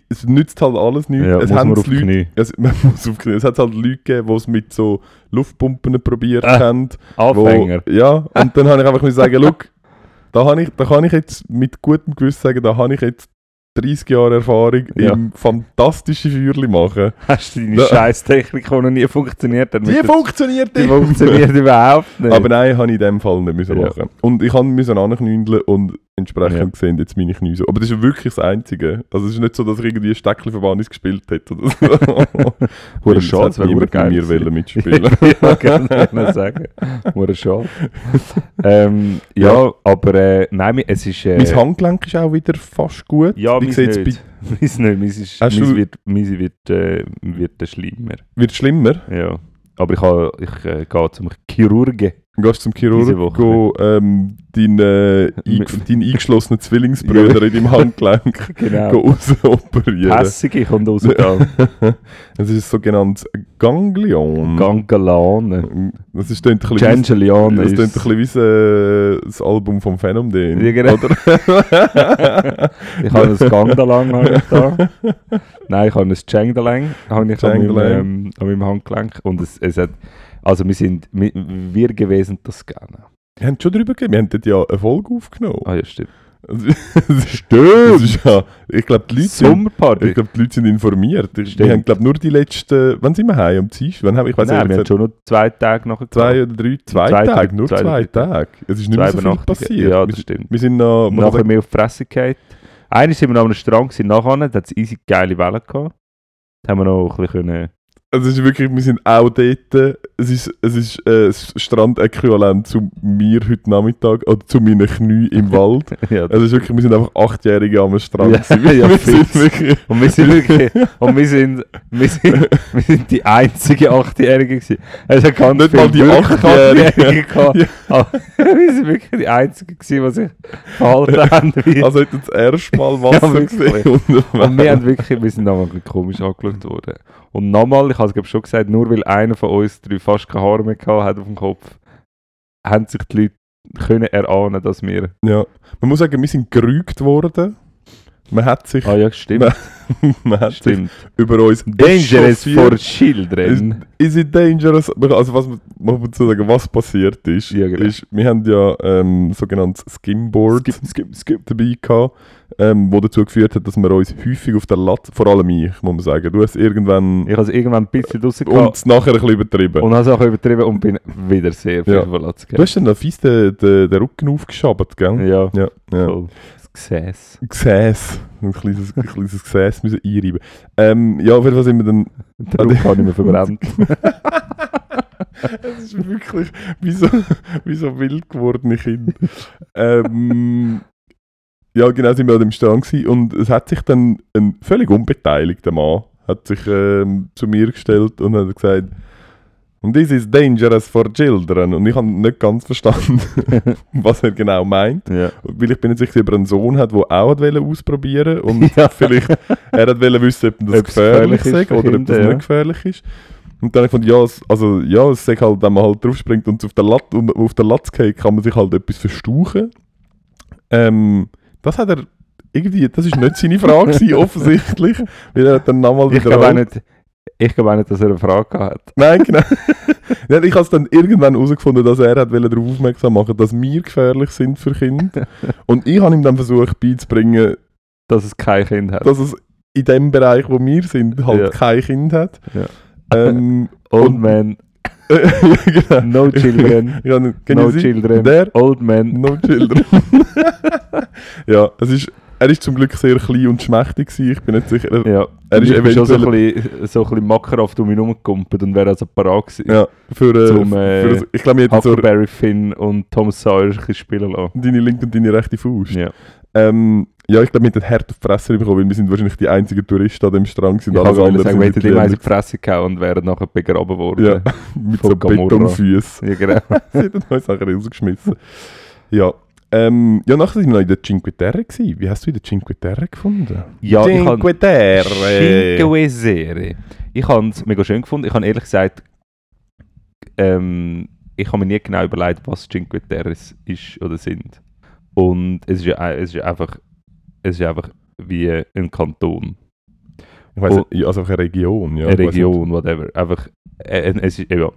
es nützt halt alles nichts. ja es muss man auf Leute, Knie. es, man muss auf die Knie. Es hat halt Leute gegeben, die es mit so Luftpumpen probiert Ah, haben. Anfänger. Wo, ja, und dann habe ich einfach sagen, look, da, ich, da kann ich jetzt mit gutem Gewissen sagen, da habe ich jetzt 30 Jahre Erfahrung Ja. im fantastischen Feuerli machen. Hast du deine Ja. Scheißtechnik, die noch nie funktioniert hat? Die funktioniert die funktioniert überhaupt nicht. Aber nein, habe ich in dem Fall nicht müssen Ja. machen. Und ich musste anknündeln und entsprechend Ja. gesehen jetzt meine Knie so. Aber das ist wirklich das Einzige. Also es ist nicht so, dass ich irgendwie ein Steckli-Verbannis gespielt hätte oder so. Hure schade, es wäre geil mir wollen mitspielen. ja, kann ich nicht sagen. Hure schade. ähm, ja, Ja. aber äh, nein, es ist... Äh, mein Handgelenk ist auch wieder fast gut. Ja, Wie sieht's nicht. Meins nicht. Meins, ist, meins du- wird, meins wird, äh, wird schlimmer. Wird schlimmer. Ja. Aber ich, ich äh, gehe zum Chirurgen. Du gehst zum Diese Chirurg, go, ähm, deinen äh, dein eingeschlossenen Zwillingsbrüder in deinem Handgelenk Genau. rausoperieren. Hässige kommt raus. Das ist ein sogenanntes Ganglion. Gangalane. das ist ein bisschen Gangeliane das klingt ein bisschen wie das, äh, das Album vom Phänomen. Ja, genau. Oder? Ich habe ein Gandalang ich da. Nein, ich habe ein Chengdalang habe ich an meinem, ähm, an meinem Handgelenk. Und es, es hat... Also wir sind... Wir, wir gewesen das gerne. Wir haben schon darüber gegeben, wir haben ja eine Folge aufgenommen. Ah ja, stimmt. Also, Das ist ja, ich glaube, die Leute sind, ich glaub, die Leute sind informiert. Ich- Stimmt. Wir haben, glaube nur die letzten, wann sind wir heim? Am Dienstag? Wann haben, ich weiß Nein, wir haben schon noch zwei Tage nachher zwei oder drei, zwei, Zwei- Tage, nur zwei- zwei, drei Tage. Es ist nicht mehr so viel passiert. Ja, wir, das stimmt. wir sind noch, kann nachher mehr auf die Fresse gefallen. Einmal sind wir noch am Strand, gewesen, nachher, da hat es easy geile Wellen gehabt. Da haben wir noch ein bisschen. Also es ist wirklich, wir sind auch dort. Es ist, es ist äh, das Strandäquivalent zu mir heute Nachmittag oder zu meinen Knie im Wald. ja, Also es ist wirklich, wir sind einfach Achtjährige am Strand. Ja, ja, wir sind wirklich, und wir sind wirklich... und wir sind, wir sind, wir sind die einzigen Achtjährigen gewesen. Es hat ganz Nicht mal die Achtjährigen. Achtjährige gehabt. Ja. Wir sind wirklich die einzigen gewesen, die sich verhalten haben also hätten das erste Mal Ja, Wasser wirklich. gesehen. Und wir, haben wirklich, wir sind nochmal komisch angeschaut worden. Und nochmal, ich habe es glaub schon gesagt, nur weil einer von uns drei fast keine Haare mehr hat auf dem Kopf, haben sich die Leute können erahnen, dass wir... ja. Man muss sagen, wir sind gerügt worden. Man hat sich, Ah ja, stimmt. man hat sich stimmt. über uns Dangerous for children. Is it dangerous? Also was man muss man sagen, was passiert ist, Ja, genau. ist wir haben ja ähm, sogenanntes Skimboard Skip, skip, skip. dabei gehabt, ähm, wo dazu geführt hat, dass wir uns häufig auf der Latte, vor allem ich, muss man sagen, du hast irgendwann Ich habe es irgendwann ein bisschen draussen und es nachher ein bisschen übertrieben. und habe es auch übertrieben und bin wieder sehr viel Ja. verletzt. du hast dann fies den, den, den Rücken aufgeschabt, gell? Ja, Ja, ja. voll. Gesäß. Gesäß. Ein kleines, ein kleines Gesäß müssen einreiben. Ähm, ja, auf jeden Fall sind wir dann... Rücken habe ich mir verbrannt. Es ist wirklich wie so, wie so wild gewordene Kinder. ähm, ja, genau, sind wir an dem Stand gewesen und es hat sich dann ein völlig unbeteiligter Mann hat sich ähm, zu mir gestellt und hat gesagt, und this is dangerous for children. Und ich habe nicht ganz verstanden, was er genau meint. ja. Weil ich bin jetzt sicher, ob er einen Sohn hat, der auch hat ausprobieren und Ja. vielleicht er hat wissen, ob das Ob gefährlich gefährlich ist oder ob das ja. nicht gefährlich ist. Und dann habe ich ja, es, also, ja, es sagt halt, wenn man halt draufspringt und auf der und auf der Latte geht, kann man sich halt etwas verstauchen. Ähm, das hat er irgendwie, das ist nicht seine Frage gewesen, offensichtlich, weil er dann nochmal Ich glaube auch nicht, ich glaube auch nicht, dass er eine Frage hat. Nein, genau. ich habe es dann irgendwann herausgefunden, dass er hat darauf aufmerksam machen dass wir gefährlich sind für Kinder. Und ich habe ihm dann versucht beizubringen, Dass es kein Kind hat. dass es in dem Bereich, wo wir sind, halt Ja. kein Kind hat. Ja. Ähm, Old man, genau. no children. Ja, can no children. Der? Old man. No children. ja, es ist, er ist zum Glück sehr klein und schmächtig gewesen. Ich bin nicht sicher. Ja. Er ist ich bin schon so ein eventuell- bisschen, so ein bisschen mackerhaft um ihn herumgekumpelt und wäre also parat gewesen. Ja, für, äh, Zum, äh, für, ich glaube, wir hätten so Huckleberry Finn und Thomas Sawyer ein bisschen spielen lassen. deine linke und deine rechte Faust. Ja. Ähm, Ja, ich glaube, mit den hart auf die Fresse bekommen, weil wir sind wahrscheinlich die einzigen Touristen an dem Strand. Sind Ich alles andere sagen, wir hätten immer die Fresse gehauen und wären nachher begraben worden. Ja, mit so. Betonfüßen. Ja, genau. Sie haben uns nachher rausgeschmissen. Ja. Ähm, ja, nachher sind wir noch in der Cinque Terre gewesen. Wie hast du in der Cinque Terre gefunden? Ja, Cinque Terre. Cinque Terre. Ich habe es mega schön gefunden. Ich habe ehrlich gesagt, ähm, ich habe mir nie genau überlegt, was Cinque Terre ist oder sind. Und es ist ja, es ist ja einfach, es ist einfach wie ein Kanton, Ich weiss also eine Region. Ja, eine Region, whatever. Einfach, äh, es ist, ja.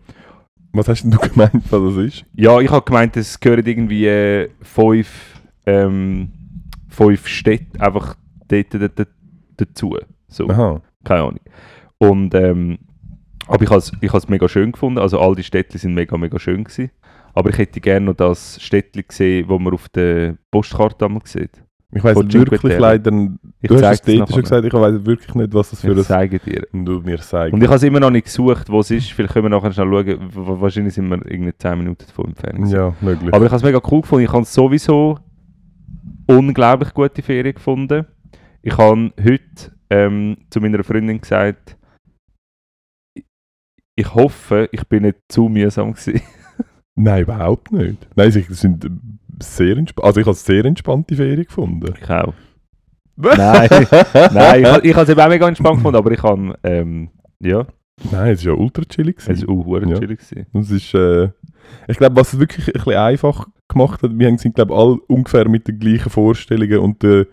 Was hast denn du gemeint, was das ist? ja, ich habe gemeint, es gehören irgendwie äh, fünf, ähm, fünf Städte einfach dort, dort, dort dazu. So. Aha. keine Ahnung. Und, ähm, aber ich habe es ich has mega schön gefunden, also all die Städte sind mega, mega schön gewesen. Aber ich hätte gerne noch das Städtchen gesehen, wo man auf der Postkarte einmal sieht. Ich Cinque wirklich leider. Ich du hast es dort schon gesagt, ich weiss wirklich nicht, was das für Ich ein. zeige dir. Und du mir sagst. Und ich habe es immer noch nicht gesucht, wo es ist. Vielleicht können wir nachher schnell schauen. Wahrscheinlich sind wir irgendwie 10 Minuten davon entfernt. Ja, möglich. Aber ich habe es mega cool gefunden. Ich habe sowieso unglaublich gute Ferien gefunden. Ich habe heute ähm, zu meiner Freundin gesagt, ich- ich hoffe, ich bin nicht zu mühsam gewesen. Nein, überhaupt nicht. Nein, sie sind sehr entspannt. Also ich habe sehr entspannte Ferien gefunden. Ich auch. Nein. Nein, ich, ich habe es eben auch mega entspannt gefunden, aber ich habe, ähm, ja, Nein, es war ja ultra chillig. es war auch Ja. chillig. Gewesen. Das ist, äh, ich glaube, was es wirklich ein bisschen einfach gemacht hat, wir haben- sind, glaube ich, alle ungefähr mit den gleichen Vorstellungen und der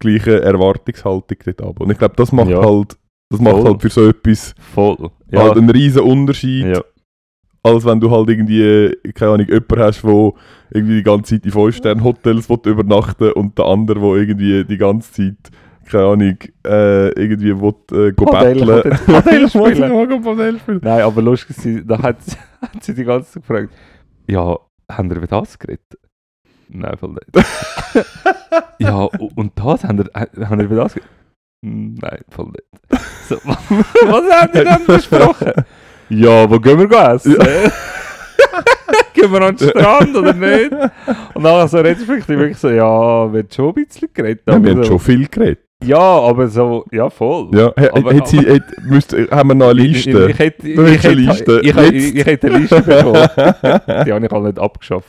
gleichen Erwartungshaltung dort ab. Und ich glaube, das macht Ja. halt, das macht Voll. halt für so etwas Voll. Ja, halt einen riesen Unterschied, ja, als wenn du halt irgendwie, äh, keine Ahnung, jemanden hast, der irgendwie die ganze Zeit in 5-Sterne-Hotels will übernachten und der andere, der irgendwie die ganze Zeit, keine Ahnung, äh, irgendwie will, äh, go Padel, will Padel spielen. Padel spielen. Nein, aber lustig, sie, da hat, sie- hat sie die ganze Zeit gefragt, ja, haben wir über das geredet? Nein, voll nicht. ja, und das, haben wir, haben wir über das geredet? Nein, voll nicht. So, was haben wir dann besprochen? Ja, wo gehen wir essen? gehen wir an den Strand oder nicht? Und dann so retrospektiv wirklich so, ja, wird schon ein bisschen geredet. Ja, wir haben so, schon viel geredet. ja, aber so, ja, voll. Ja, Aber- hat sie, hat, müsst, haben wir noch eine Liste? Ich, ich, hätte, ich, hast eine Liste. ich, ich, ich, hätte eine Liste bekommen. Die habe ich halt nicht abgeschafft.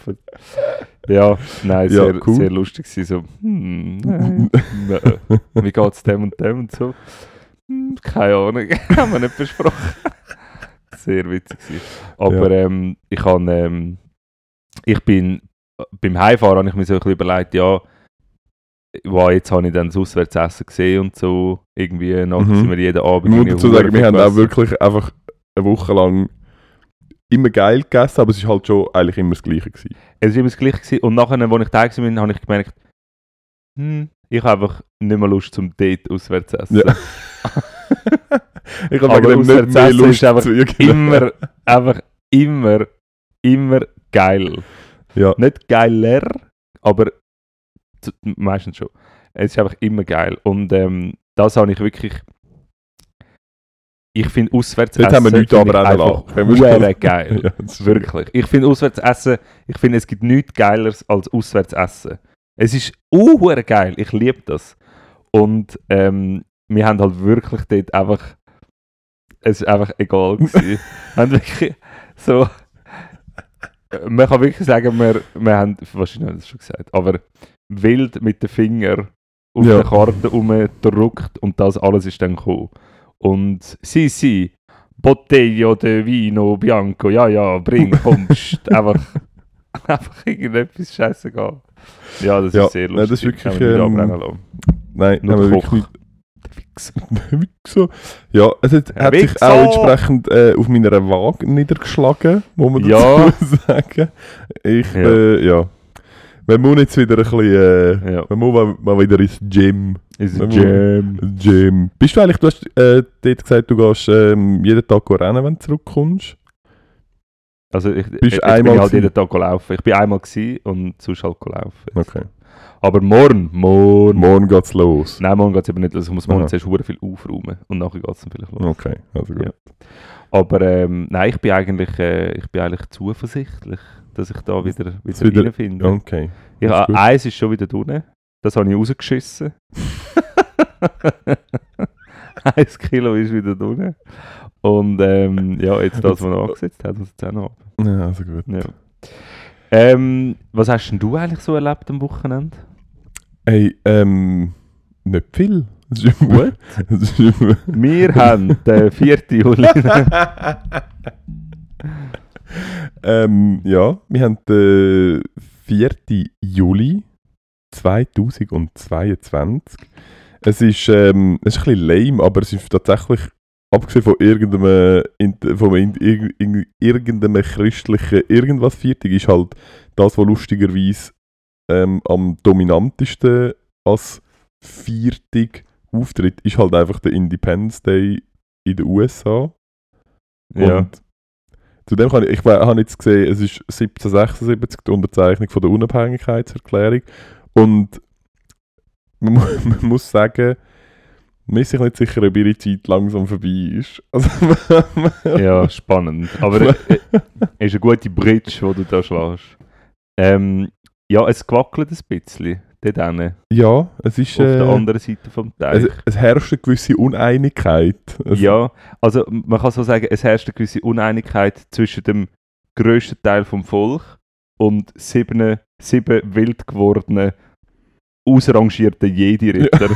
Ja, nein, Ja, sehr, cool. sehr lustig gewesen. So, hm, nein, nein. wie geht es dem und dem und so. Hm, keine Ahnung, haben wir nicht besprochen. Sehr witzig. Aber ähm, ich habe, ähm, ich bin, beim Heimfahren habe ich mir so ein bisschen überlegt, ja, wow, jetzt habe ich dann das Auswärtsessen gesehen und so. Irgendwie, nachher Mhm. sind wir jeden Abend Ich muss dazu sagen, wir haben auch wirklich einfach eine Woche lang immer geil gegessen, aber es war halt schon eigentlich immer das Gleiche. Gewesen. Es war immer das Gleiche. Gewesen. Und nachher, als ich da war, habe ich gemerkt, hm, ich habe einfach nicht mehr Lust zum Date auswärts essen. Ja. ich habe Aber Auswärtsessen Lust ist einfach Immer, einfach immer, immer geil. Ja. Nicht geiler, aber meistens schon. Es ist einfach immer geil. Und ähm, das habe ich wirklich. Ich finde auswärts Dort haben wir nichts wir schon- hure geil. Ja, Wirklich. Ich finde auswärts essen, ich finde es gibt nichts Geileres als auswärts essen. Es ist uh, geil, ich liebe das. Und ähm, wir haben halt wirklich dort einfach, es ist einfach egal gewesen. wir haben wirklich so, man kann wirklich sagen, wir, wir haben, wahrscheinlich habe ich das schon gesagt, aber wild mit den Fingern auf Ja. der Karte rumgedruckt und das alles ist dann gekommen. Und si, si, Bottello de Vino Bianco, ja, ja, bring, komm, pst, einfach, einfach irgendetwas scheißegal. Ja, das Ja, ist sehr nein, lustig. das ist wirklich, Haben wir ähm. Nein, haben wir wirklich. Der Fix. nicht. so. Ja, es hat, Der hat sich Wichser! auch entsprechend äh, auf meiner Waage niedergeschlagen, muss man Ja. dazu sagen. Ich, Ja. äh, ja. Man muss jetzt wieder ein bisschen, äh, Ja, man muss mal, mal wieder ins Gym. ein Jam. Gym. Bist du eigentlich, du hast äh, dort gesagt, du gehst ähm, jeden Tag rennen, wenn du zurückkommst? Also ich, Bist jetzt einmal bin ich halt gewesen? jeden Tag gelaufen. Ich bin einmal gewesen und sonst halt gelaufen. Okay. Aber morgen, morgen. Morgen geht's los. Nein, morgen geht es eben nicht. Also ich muss morgen Aha. zuerst hure viel aufräumen und nachher geht es dann vielleicht los. Okay, also gut. Ja. Aber ähm, nein, ich bin eigentlich, äh, ich bin eigentlich zuversichtlich, dass ich da wieder, wieder, wieder- reinfinde. Okay. ich, ist gut. eins ist schon wieder drin. Das habe ich rausgeschissen. Eins Kilo ist wieder drin. Und ähm, ja, jetzt das, was er angesetzt hat, muss jetzt auch noch ab. Ja, also gut. Ja. Ähm, was hast denn du eigentlich so erlebt am Wochenende? Ey, ähm, nicht viel. Das ist Gut. Das ist immer- Wir haben den 4. Juli. ähm, ja, wir haben den 4. Juli 2022. Es ist, ähm, es ist ein bisschen lame, aber es ist tatsächlich, abgesehen von irgendeinem, von einem, irg- irg- irgendeinem christlichen irgendwas Viertag, ist halt das, was lustigerweise ähm, am dominantesten als Viertag auftritt, ist halt einfach der Independence Day in den USA. ja. Und zudem kann ich, ich habe jetzt gesehen, es ist 1776 die Unterzeichnung von der Unabhängigkeitserklärung und man, man muss sagen, man ist sich nicht sicher, ob ihre Zeit langsam vorbei ist. Also, ja, spannend. Aber es ist eine gute Bridge, die du da schlägst. Ähm, ja, es gewackelt ein bisschen. Dort ja, es ist... auf der Äh, anderen Seite vom Teich. es, es herrscht eine gewisse Uneinigkeit. Also, ja, also man kann so sagen, es herrscht eine gewisse Uneinigkeit zwischen dem grössten Teil vom Volk und sieben, sieben wild gewordenen, ausrangierten Jedi-Ritter.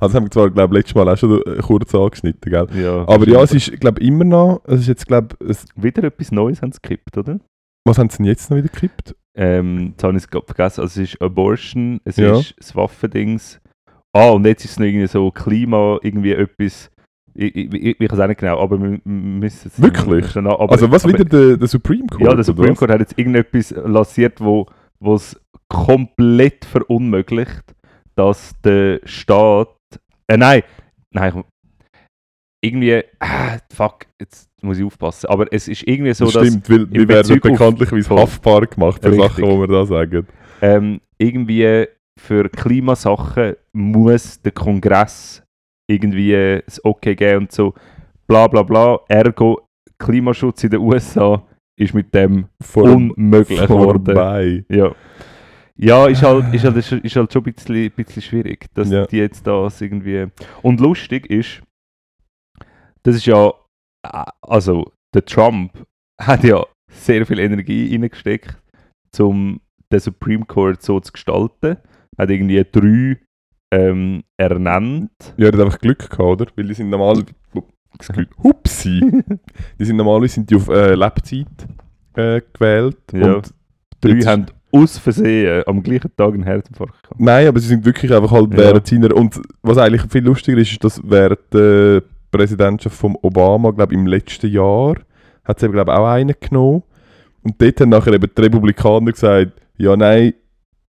Also haben wir zwar, glaube ich, letztes Mal auch schon äh, kurz angeschnitten, gell? Ja. Aber ja, es ist, glaube ich, immer noch, es ist jetzt, glaube Wieder etwas Neues haben sie gekippt, oder? Was haben sie denn jetzt noch wieder gekippt? Ähm, jetzt habe ich es gerade vergessen. Also es ist Abortion, es Ja. ist das Waffendings. Ah, und jetzt ist es noch irgendwie so Klima, irgendwie etwas. Ich, ich, ich, ich weiß auch nicht genau, aber wir, müssen es. Wirklich? nach- aber, also was aber, wieder der, der Supreme Court? Ja, der Supreme? Court hat jetzt irgendetwas lanciert, wo es komplett verunmöglicht, dass der Staat. Äh, nein, nein, ich- irgendwie. Ah, fuck, jetzt muss ich aufpassen. Aber es ist irgendwie so, das dass. stimmt, weil wir werden bekanntlicherweise haftbar gemacht für Richtig. Sachen, die wir da sagen. ähm, irgendwie für Klimasachen muss der Kongress irgendwie das Okay geben und so. Bla bla bla. Ergo, Klimaschutz in den USA ist mit dem Vor, unmöglich geworden. Ja. Ja, ist halt, ist halt, ist halt schon ein bisschen, bisschen schwierig, dass Ja. die jetzt das irgendwie. Und lustig ist, das ist ja. äh, Also, der Trump hat ja sehr viel Energie reingesteckt, um den Supreme Court so zu gestalten. Hat irgendwie drei ähm, ernannt. Ja, der hat einfach Glück gehabt, oder? Weil die sind normal... Hupsi! die sind normalerweise sind die auf äh, Lebzeit äh, gewählt. Ja. Und Drei haben aus Versehen am gleichen Tag einen Herzinfarkt gehabt. Nein, aber sie sind wirklich einfach halt Ja. während seiner... Und was eigentlich viel lustiger ist, ist, dass während der Präsidentschaft von Obama, glaube im letzten Jahr, hat es eben, glaube auch einen genommen. Und dort haben nachher eben die Republikaner gesagt, ja nein,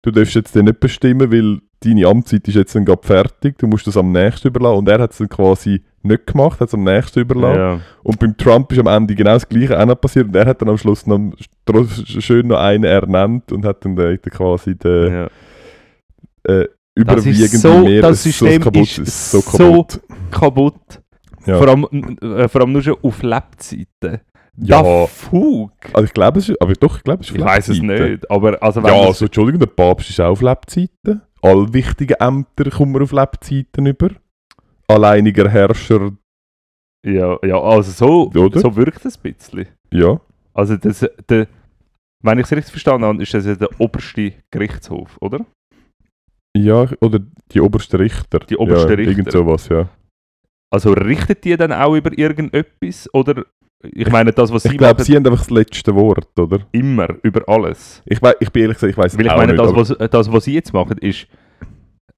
du darfst jetzt den nicht bestimmen, weil deine Amtszeit ist jetzt dann gerade fertig, du musst das am nächsten überlassen. Und er hat es dann quasi nicht gemacht, hat es am nächsten überlassen. Ja. Und beim Trump ist am Ende genau das Gleiche auch noch passiert. Und er hat dann am Schluss noch schön noch einen ernannt und hat dann dort quasi den Ja. äh, ist so- Mehr, das es ist so System kaputt, ist so- kaputt. Ja. Vor, allem, äh, vor allem nur schon auf Lebzeiten. Ja. Da Fug. Also ich glaube es ist, aber doch, ich glaube es ist Ich weiß es nicht. Aber also wenn Ja, also Entschuldigung, der Papst ist auch auf Lebzeiten. Alle wichtigen Ämter kommen auf Lebzeiten über. Alleiniger Herrscher, ja, ja, also so, Oder? so wirkt es ein bisschen. ja. Also das, der, wenn ich es richtig verstanden habe, ist das ja der oberste Gerichtshof, oder? Ja, oder die obersten Richter. Die obersten ja, Richter. Irgend sowas, ja. Also richtet die dann auch über irgendetwas? Oder ich meine, das, was sie Ich glaube, sie haben einfach das letzte Wort, oder? immer über alles. Ich, wei- ich bin ehrlich gesagt, ich weiß Weil ich auch meine, nicht. das, was, das, was sie jetzt machen, ist,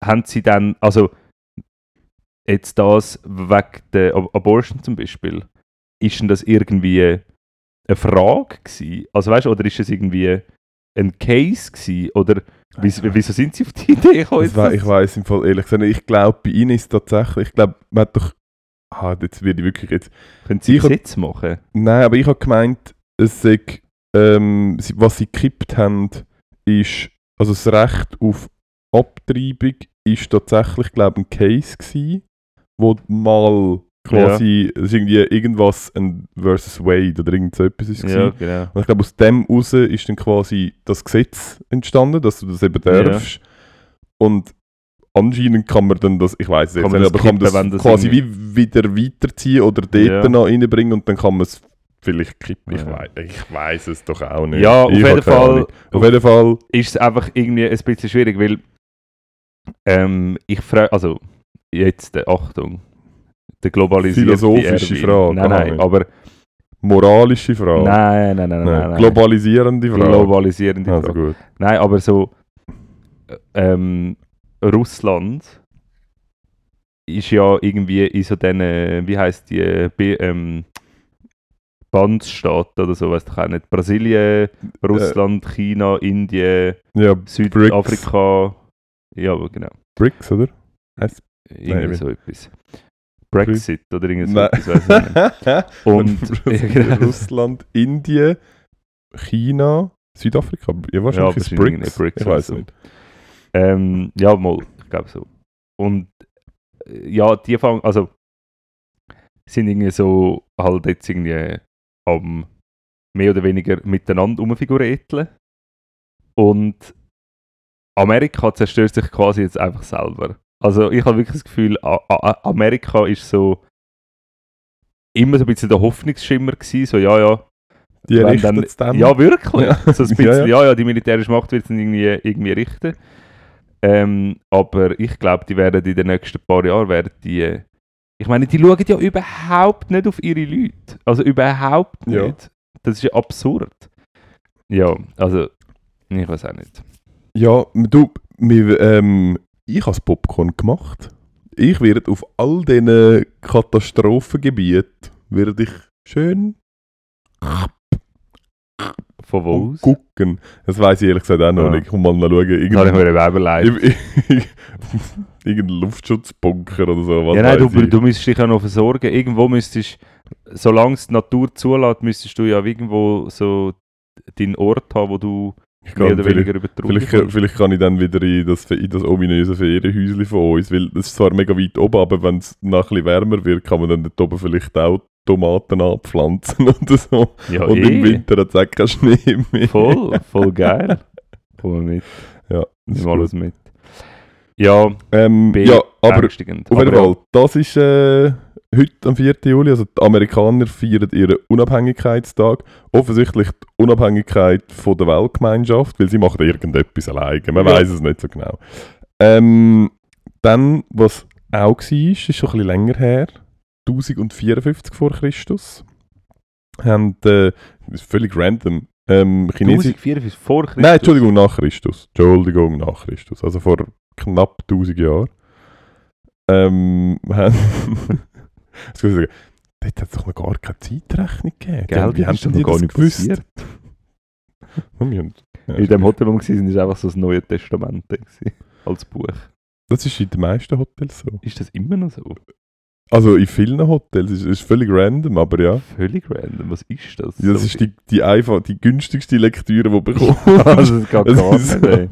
haben sie dann, also jetzt das wegen der Ab- Abortion zum Beispiel, ist denn das irgendwie eine Frage gewesen? Also weißt du, oder ist es irgendwie ein Case gewesen? Oder wieso, wieso sind sie auf die Idee gekommen? Ich weiß im Fall ehrlich gesagt nicht. Ich glaube, bei ihnen ist es tatsächlich, ich glaube, man hat doch, ah, jetzt werde ich wirklich jetzt, Können sie jetzt machen? nein, aber ich habe gemeint, es sei, ähm, was sie gekippt haben, ist, also das Recht auf Abtreibung ist tatsächlich, glaube ich, ein Case gewesen, wo mal quasi, es ist irgendwie irgendwas ein versus Wade oder irgend so etwas ist Ja, genau. Und ich glaube, aus dem raus ist dann quasi das Gesetz entstanden, dass du das eben Ja. darfst. Und anscheinend kann man dann das, ich weiß es Kann jetzt nicht, das aber kann man kippen, das das quasi wie wieder weiterziehen oder dort Ja. noch reinbringen und dann kann man es vielleicht kippen. Ich, Ja. weiß, ich weiß es doch auch nicht. Ja, auf Ich jeden Fall Ahnung. Auf jeden Fall, ist es einfach irgendwie ein bisschen schwierig, weil ähm, ich frage, also jetzt, äh, Achtung, der globalisierte Philosophische. Frage, Nein, nein, aber moralische Frage. nein, nein, nein, nein, Nein. Globalisierende Frage. globalisierende Also Frage. gut. Nein, aber so äh, ähm, Russland ist ja irgendwie in so diesen, wie heißt die, äh, B, ähm, Bandsstaaten oder so, weißt du auch nicht. Brasilien, Russland, China, Indien, Ja, Südafrika. Ja, genau. BRICS, oder? Irgendwie Nein, so etwas. Brexit oder irgend so etwas, weiß ich nicht. Und ja, genau. Russland, Indien, China, Südafrika. Ja, wahrscheinlich Ja, ist BRICS. BRICS Ich weiß also. nicht. Ähm, ja, mal, ich glaube so. Und äh, ja, die fangen, also sind irgendwie so halt jetzt irgendwie am mehr oder weniger miteinander rumfiguräteln. Und Amerika zerstört sich quasi jetzt einfach selber. Also ich habe wirklich das Gefühl, Amerika ist so immer so ein bisschen der Hoffnungsschimmer gewesen, so ja, ja, Die wenn richten dann- es dann. ja, wirklich. Ja. So ein bisschen, Ja, ja, ja. ja, die militärische Macht wird es irgendwie, irgendwie richten. Ähm, aber ich glaube, die werden in den nächsten paar Jahren, werden die, äh, ich meine, die schauen ja überhaupt nicht auf ihre Leute. Also überhaupt Ja. nicht. Das ist ja absurd. Ja, also, ich weiß auch nicht. Ja, du, wir, ähm, ich habe das Popcorn gemacht. Ich werde auf all diesen Katastrophengebieten werde ich schön Von wo aus? gucken. Das weiß ich ehrlich gesagt auch noch Ja. nicht. Ich muss mal noch schauen. Habe ich mir eben überlegt. irgendein Luftschutzbunker oder so. Was Ja, nein, du, du müsstest dich ja noch versorgen. Irgendwo müsstest, solange es die Natur zulässt, müsstest du ja irgendwo so deinen Ort haben, wo du mehr kann oder vielleicht, weniger über die Runden vielleicht, vielleicht kann ich dann wieder in das, in das ominöse Ferienhäuschen von uns, weil es ist zwar mega weit oben, aber wenn es noch ein bisschen wärmer wird, kann man dann dort oben vielleicht auch Tomaten anpflanzen oder so. Ja, Und eh. im Winter hat es auch keinen Schnee mehr. Voll, voll geil. Komm mal mit, Ja, das ist alles mit. Ja, Ähm, ja, aber auf jeden Fall, das ist äh, heute am 4. Juli, also die Amerikaner feiern ihren Unabhängigkeitstag. Offensichtlich die Unabhängigkeit von der Weltgemeinschaft, weil sie machen irgendetwas alleine. Man Ja. weiß es nicht so genau. Ähm, dann, was auch war, ist schon ein bisschen länger her, 1054 vor Christus, haben, äh, das ist völlig random, ähm, Chinesen... 1044 vor Christus. Nein, Entschuldigung, nach Christus. Entschuldigung, nach Christus. Also vor knapp 1000 Jahren. Ähm, haben. Soll ich sagen? Dort hat es doch noch gar keine Zeitrechnung gegeben. Gell, Wie haben die noch gar nicht gewusst? passiert. In dem Hotel, wo wir waren, war einfach so das Neue Testament als Buch. Das ist in den meisten Hotels so. Ist das immer noch so? Also in vielen Hotels ist es völlig random, aber ja. Völlig random. Was ist das? Ja, Das ist die, die, einfach, die günstigste Lektüre, die du bekommst. also, das geht Das gar ist nicht. so. ey.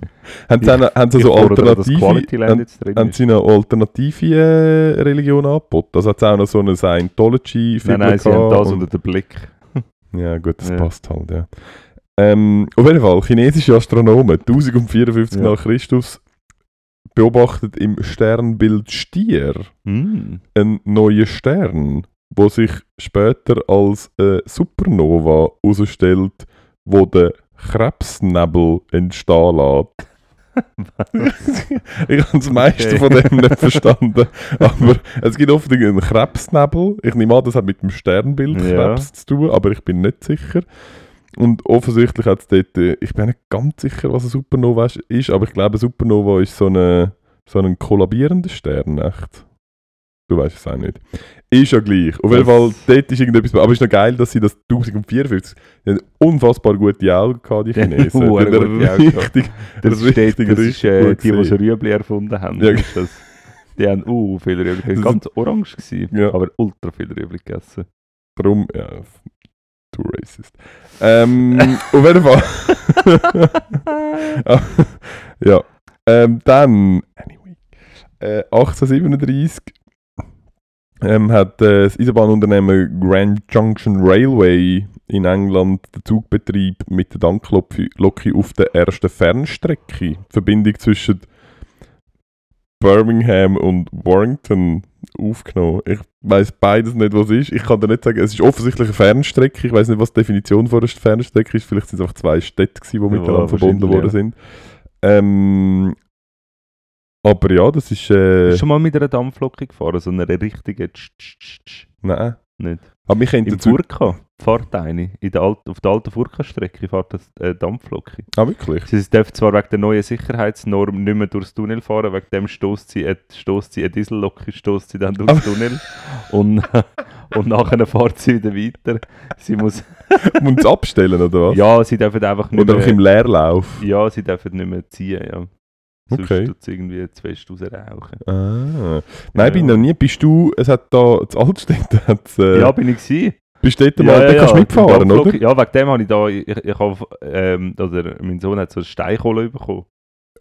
haben sie, auch- haben sie Ich so alternative... Haben- Haben ist. sie eine alternative äh, Religion angeboten? Also hat es auch noch so eine scientology Nein, nein, sie haben das unter den Blick. Ja gut, das Ja. passt halt, ja. Ähm, auf jeden Fall, chinesische Astronomen, 1054 Ja. nach Christus, beobachtet im Sternbild Stier Mm. einen neuen Stern, wo sich später als äh, Supernova herausstellt, wo der Krebsnebel entstehen lässt. ich habe das meiste Okay. von dem nicht verstanden. Aber es gibt oft einen Krebsnebel. Ich nehme an, das hat mit dem Sternbild Ja. Krebs zu tun, aber ich bin nicht sicher. Und offensichtlich hat es dort, äh, ich bin nicht ganz sicher, was eine Supernova ist- aber ich glaube, eine Supernova ist so, eine, so ein kollabierender Stern, echt. Du weißt es auch nicht. Ist ja gleich. Auf jeden Fall, dort ist irgendetwas. Aber es ist noch geil, dass sie das 1054. Die haben unfassbar gute Augen gehabt, die Chinesen. Die haben richtig, Das, richtig, steht, das ist richtig äh, die, die das. Rüebli erfunden haben. Ja. Das, die haben uh, viel Rüebli gegessen. Ganz orange gewesen, Ja. aber ultra viel Rüebli gegessen. Darum, ja, too racist. Ähm, auf jeden Fall. ja. Ähm, dann, anyway, äh, 1837 ähm, hat äh, das Eisenbahnunternehmen Grand Junction Railway in England den Zugbetrieb mit der Dampflok auf der ersten Fernstrecke, die Verbindung zwischen Birmingham und Warrington aufgenommen. Ich weiß beides nicht, was es ist. Ich kann dir nicht sagen, es ist offensichtlich eine Fernstrecke. Ich weiß nicht, was die Definition von einer Fernstrecke ist. Vielleicht sind es einfach zwei Städte, gewesen, die Ja, miteinander verbunden worden sind. Ähm, aber ja, das ist. Bist Äh, du schon mal mit einer Dampflok gefahren? So einer richtigen Tsch, Tsch, Tsch. nein. Nicht. Aber wir könnten Im dazu. Furka fährt eine. In der Alt auf der alten Furka-Strecke fährt das äh, Dampflok. Ah, wirklich? Sie dürfen zwar wegen der neuen Sicherheitsnorm nicht mehr durchs Tunnel fahren, wegen dem stößt sie, äh, sie eine Diesellok, stößt sie dann durchs Tunnel und, und nachher fährt sie wieder weiter. Sie muss, Muss abstellen, oder was? ja, sie dürfen einfach nicht Oder einfach im mehr, Leerlauf? ja, sie dürfen nicht mehr ziehen, ja. Sonst Okay. es irgendwie zu fest rausrauchen. Ah. Nein, Ja. bin noch nie. Bist du, es hat da, das Altstädte äh, Ja, bin ich gewesen. bist du dort mal, da kannst du mitfahren, oder? Ja, wegen dem habe ich da, ich, ich habe, ähm, oder mein Sohn hat so eine Steinkohle bekommen.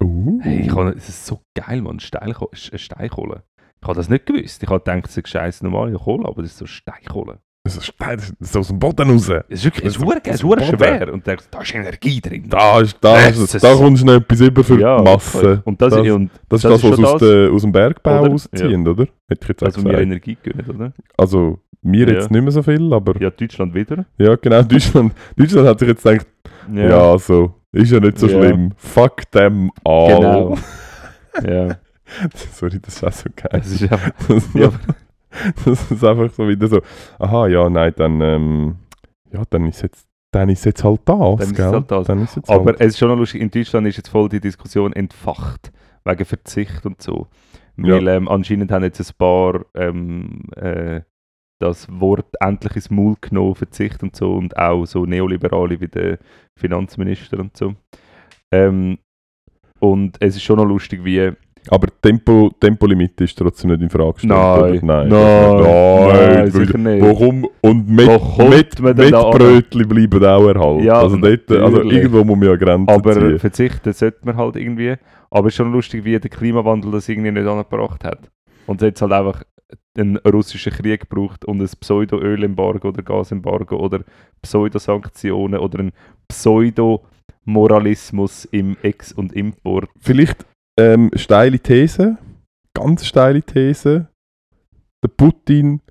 Uh. Hey, ich habe, das ist so geil, Mann, Steinkohle, eine Steinkohle. Ich habe das nicht gewusst. Ich habe gedacht, es ist scheiß normale Kohle, aber das ist so Steinkohle. Das ist, das aus dem Boden raus. Es ist wirklich, es ist Das- verdammt- es das schwer. Und denkst, da ist Energie drin. Da, ist, da, Das ist, da kommst du noch etwas über für ja, die Masse. Und das, Das- und Das ist das das, ist was schon aus, das. aus dem Bergbau Oder? ausziehen, oder? Hätte ich jetzt also mir. Energie gönnen, oder? Also, mir Ja. jetzt nicht mehr so viel, aber ja, Ja, Deutschland wieder. genau, Deutschland, Deutschland hat sich jetzt gedacht, ja, so, ist ja nicht so Ja. schlimm. Fuck them all. Genau. ja, Sorry, das ist auch so geil. es ist Das, ja, das ist einfach so wieder so, aha, ja, nein, dann, ähm, ja, dann ist jetzt, dann ist jetzt halt das, Dann ist es gell? halt das. Dann ist jetzt aber halt. es ist schon noch lustig, in Deutschland ist jetzt voll die Diskussion entfacht, wegen Verzicht und so. Ja. Weil ähm, anscheinend haben jetzt ein paar ähm, äh, das Wort endlich ins Maul genommen, Verzicht und so, und auch so Neoliberale wie der Finanzminister und so. Ähm, und es ist schon noch lustig, wie Aber Tempo, Tempolimit ist trotzdem nicht in Frage gestellt, Nein? Nein, nein, nein, sicher nicht. Warum? Und mit, Wo mit, mit an? Brötchen bleiben auch erhalten. Ja, also, dort, also irgendwo muss man ja Grenzen Aber ziehen. verzichten sollte man halt irgendwie. Aber es ist schon lustig, wie der Klimawandel das irgendwie nicht angebracht hat. Und jetzt halt einfach einen russischen Krieg braucht und ein Pseudo-Ölembargo oder Gasembargo oder Pseudo-Sanktionen oder ein Pseudo-Moralismus im Ex- und Import. Vielleicht ähm, steile These, ganz steile These. Der Putin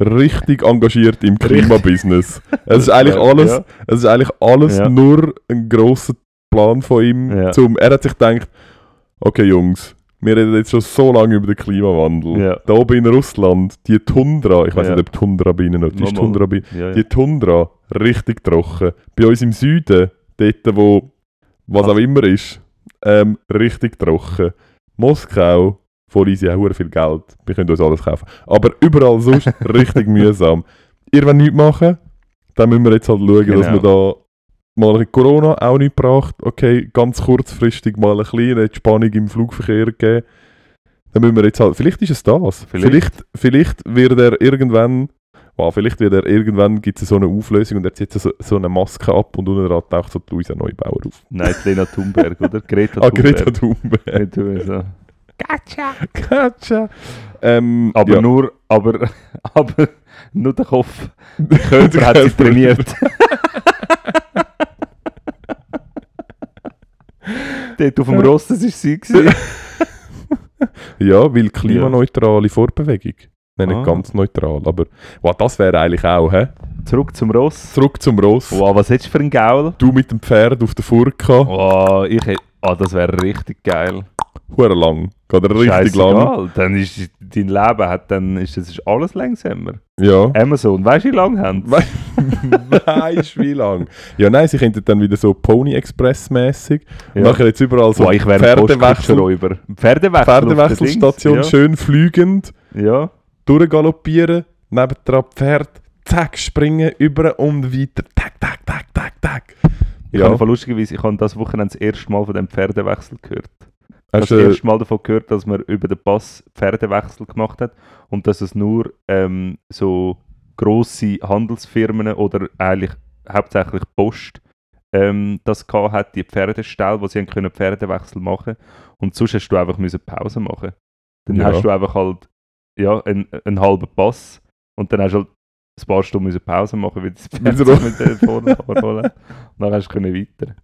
richtig engagiert im Klimabusiness. Es ist eigentlich alles, Ja, es ist eigentlich alles Ja. nur ein grosser Plan von ihm. Ja. Zum, er hat sich gedacht, okay Jungs, wir reden jetzt schon so lange über den Klimawandel. Ja. Da oben in Russland, die Tundra, ich weiß nicht, ob die Tundra bei Ihnen noch, die ist. Tundra bei, die Tundra richtig trocken. Bei uns im Süden, dort wo was Also- auch immer ist, ähm, richtig trocken. Moskau, voll easy, auch viel Geld, wir können uns alles kaufen. Aber überall sonst richtig mühsam. Ihr wollt nichts machen, dann müssen wir jetzt halt schauen, dass wir da mal Corona auch nicht gebracht. Okay, ganz kurzfristig mal eine kleine Entspannung im Flugverkehr geben. Dann müssen wir jetzt halt, vielleicht ist es das. Vielleicht. Vielleicht, vielleicht wird er irgendwann, wow, vielleicht wird er irgendwann, gibt es so eine Auflösung und er zieht so, so eine Maske ab und unten dran taucht so Luisa Neubauer auf. Nein, Lena Thunberg, oder? Greta Ah, Thunberg. Greta Thunberg. Du, so. Gotcha. Ähm, Aber ja. nur, aber, aber nur der Kopf. Der Körper hat sie trainiert. Dort auf dem Ross, das war sie. Ja, weil klimaneutrale Fortbewegung. Nein, nicht Ah. ganz neutral, aber wow, das wäre eigentlich auch, hä? Zurück zum Ross. Zurück zum Ross. Wow, was hättest du für einen Gaul? Du mit dem Pferd auf der Furka. Wow, ich hätte, ah, das wäre richtig geil. Hure lang. Geht er richtig lang. Scheißegal. Dann ist dein Leben hat, dann ist das ist alles langsamer. Ja. Amazon, weißt du, wie lange haben? We- Weisst wie lang? Ja, nein, sie könnten dann wieder so Pony Express mäßig Ja. machen jetzt überall so Boah, ich ein Pferdewechsel. Pferdewechsel. Pferdewechselstation, den schön Dings. Ja. Durchgaloppieren, nebendran Pferd, zack, springen, über und weiter, tack, tack, tack, tack, tack. Ich Ja. habe lustigerweise, ich habe das Wochenende das erste Mal von dem Pferdewechsel gehört. Ich habe Hast das erste Mal davon gehört, dass man über den Pass Pferdewechsel gemacht hat und dass es nur ähm, so grosse Handelsfirmen oder eigentlich hauptsächlich Post ähm, das gehabt hat, die Pferdestall, wo sie können Pferdewechsel machen und sonst hast du einfach müssen Pause machen. Dann Ja. hast du einfach halt ja, einen, einen halben Pass und dann hast du halt ein paar Stunden Pause machen, weil das Pferd mit den vorne holen. Und dann hast du weiter.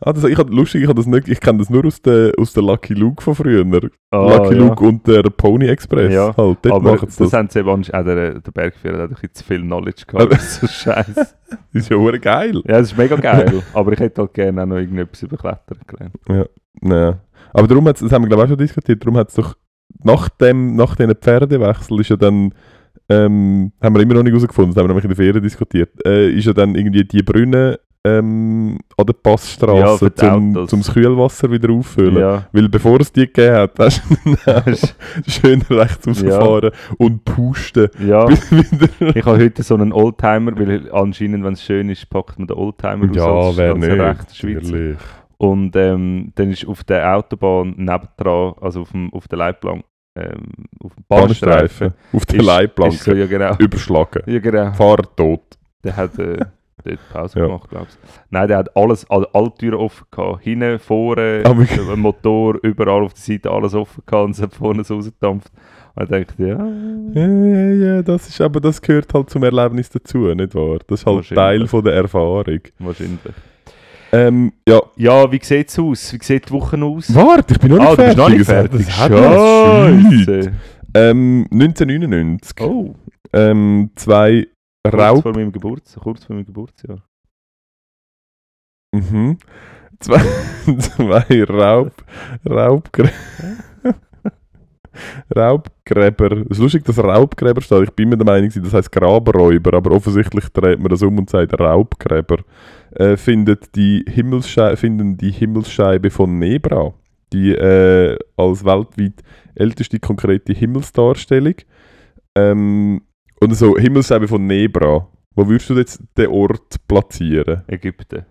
Ah, das, ich hab, lustig, ich, hab das nicht, ich kenne das nur aus der, aus der Lucky Luke von früher. Ah, Lucky ja. Luke und der Pony Express. Ja, Halt, dort Aber machen das, das. haben sie eben, auch der, der Bergführer hat ein bisschen zu viel Knowledge gehabt. Das ist so scheiße. Das ist ja hure geil. Ja, das ist mega geil. aber ich hätte halt gerne auch noch irgendetwas über Klettern gelernt. Nein. Aber darum hat's, das haben wir glaube ich auch schon diskutiert, darum hat es doch nach dem, nach diesen Pferdewechsel ist ja dann, ähm, haben wir immer noch nicht herausgefunden, das haben wir nämlich in der Ferien diskutiert, äh, ist ja dann irgendwie die Brünne ähm, an der Ja, Passstraße Autos. zum das Kühlwasser wieder auffüllen. Ja. Weil bevor es die gegeben hat, hast du dann schön rechts rausfahren und pusten. ja. Ich habe heute so einen Oldtimer, weil anscheinend, wenn es schön ist, packt man den Oldtimer Ja, als, wer als nicht. rechter Schweizer. Und ähm, dann ist auf der Autobahn nebendran, also auf, dem, auf der Leitplanke, ähm, auf dem Bahnstreifen, Auf der ist so, Leitplanke. ja genau, Überschlagen. ja genau, Fahrer tot. der hat äh, dort Pause Ja. gemacht, glaube ich. Nein, der hat alles, alle, alle Türen offen gehabt, hinten, vorne, ein Motor, überall auf der Seite alles offen gehabt und es hat vorne so rausgedampft. Und ich dachte, ja, Ja, ja, ja, das ist aber das gehört halt zum Erlebnis dazu, nicht wahr? Das ist halt. Teil von der Erfahrung. wahrscheinlich. Ähm, ja, Ja, wie sieht es aus? Wie sieht die Woche aus? warte, ich bin noch nicht ah, du fertig. bist noch nicht fertig. Das hat. Ähm, 1999. Oh, Ähm, zwei kurz Raub... vor meinem Geburtstag. Kurz vor meinem Geburtsjahr. Mhm. Zwei, zwei Raub... Raubgräber... Raubgräber. Es ist lustig, dass Raubgräber steht. Ich bin mir der Meinung, das heißt Grabenräuber, aber offensichtlich dreht man das um und sagt Raubgräber. Äh, findet die Himmelsschei finden die Himmelsscheibe von Nebra, die äh, als weltweit älteste konkrete Himmelsdarstellung. Ähm, und so Himmelsscheibe von Nebra. Wo würdest du jetzt den Ort platzieren? Ägypten.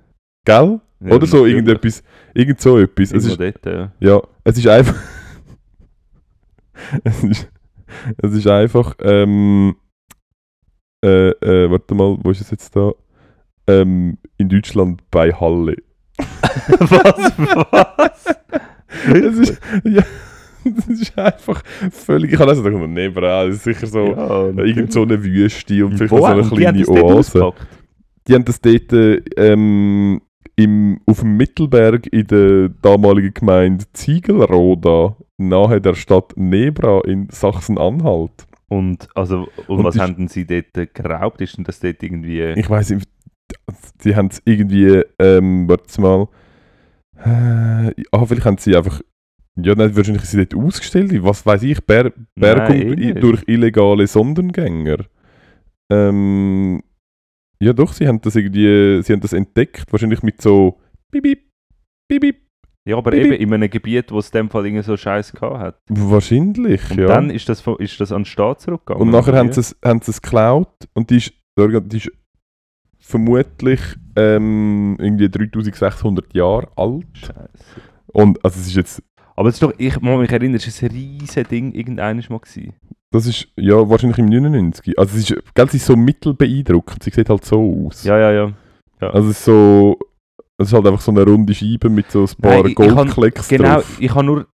Gell? Ja, Oder so natürlich. irgendetwas, irgend so etwas. Es ist, dort, ja. ja, es ist einfach. es, ist, es ist einfach. Ähm, äh, äh, warte mal, wo ist es jetzt da? Ähm, in Deutschland bei Halle. was? Was? Es ist, ja, es ist einfach völlig. Ich habe also gedacht, nee, bra, das ist sicher so. Ja, äh, Irgend so eine Wüste und vielleicht noch so eine kleine das Oase. Die haben das dort äh, ähm, im, auf dem Mittelberg in der damaligen Gemeinde Ziegelroda, nahe der Stadt Nebra in Sachsen-Anhalt. Und, also, und, Und was haben denn sie dort geraubt? Ist denn das dort irgendwie... Ich weiß nicht, die haben es irgendwie, ähm, warte mal, äh, ah, vielleicht haben sie einfach, ja, nein, wahrscheinlich sind sie dort ausgestellt, was weiß ich, Ber Bergung Nein, eh durch illegale Sondengänger. Ähm, ja doch, sie haben das irgendwie, sie haben das entdeckt, wahrscheinlich mit so Bip, Bip, Bip, Bip. Ja, aber Bibi. eben in einem Gebiet, wo es in dem Fall irgendwie so Scheiß gehabt hat. Wahrscheinlich, Und ja. dann ist das, ist das an den Staat zurückgegangen. und nachher haben sie, es, haben sie es geklaut und die ist, die ist vermutlich ähm, irgendwie 3600 Jahre alt. Scheiße. Und also es ist jetzt, Aber es ist doch, ich muss mich erinnern, es war ein riesiges Ding irgendeines Mal. Gewesen. das ist ja wahrscheinlich im 99. Also es ist, gell, sie ist so mittelbeeindruckend, sie sieht halt so aus. Ja, ja, ja. Also es ist so, es ist halt einfach so eine runde Scheibe mit so ein paar Nein, Goldklecks Genau, drauf. ich habe nur,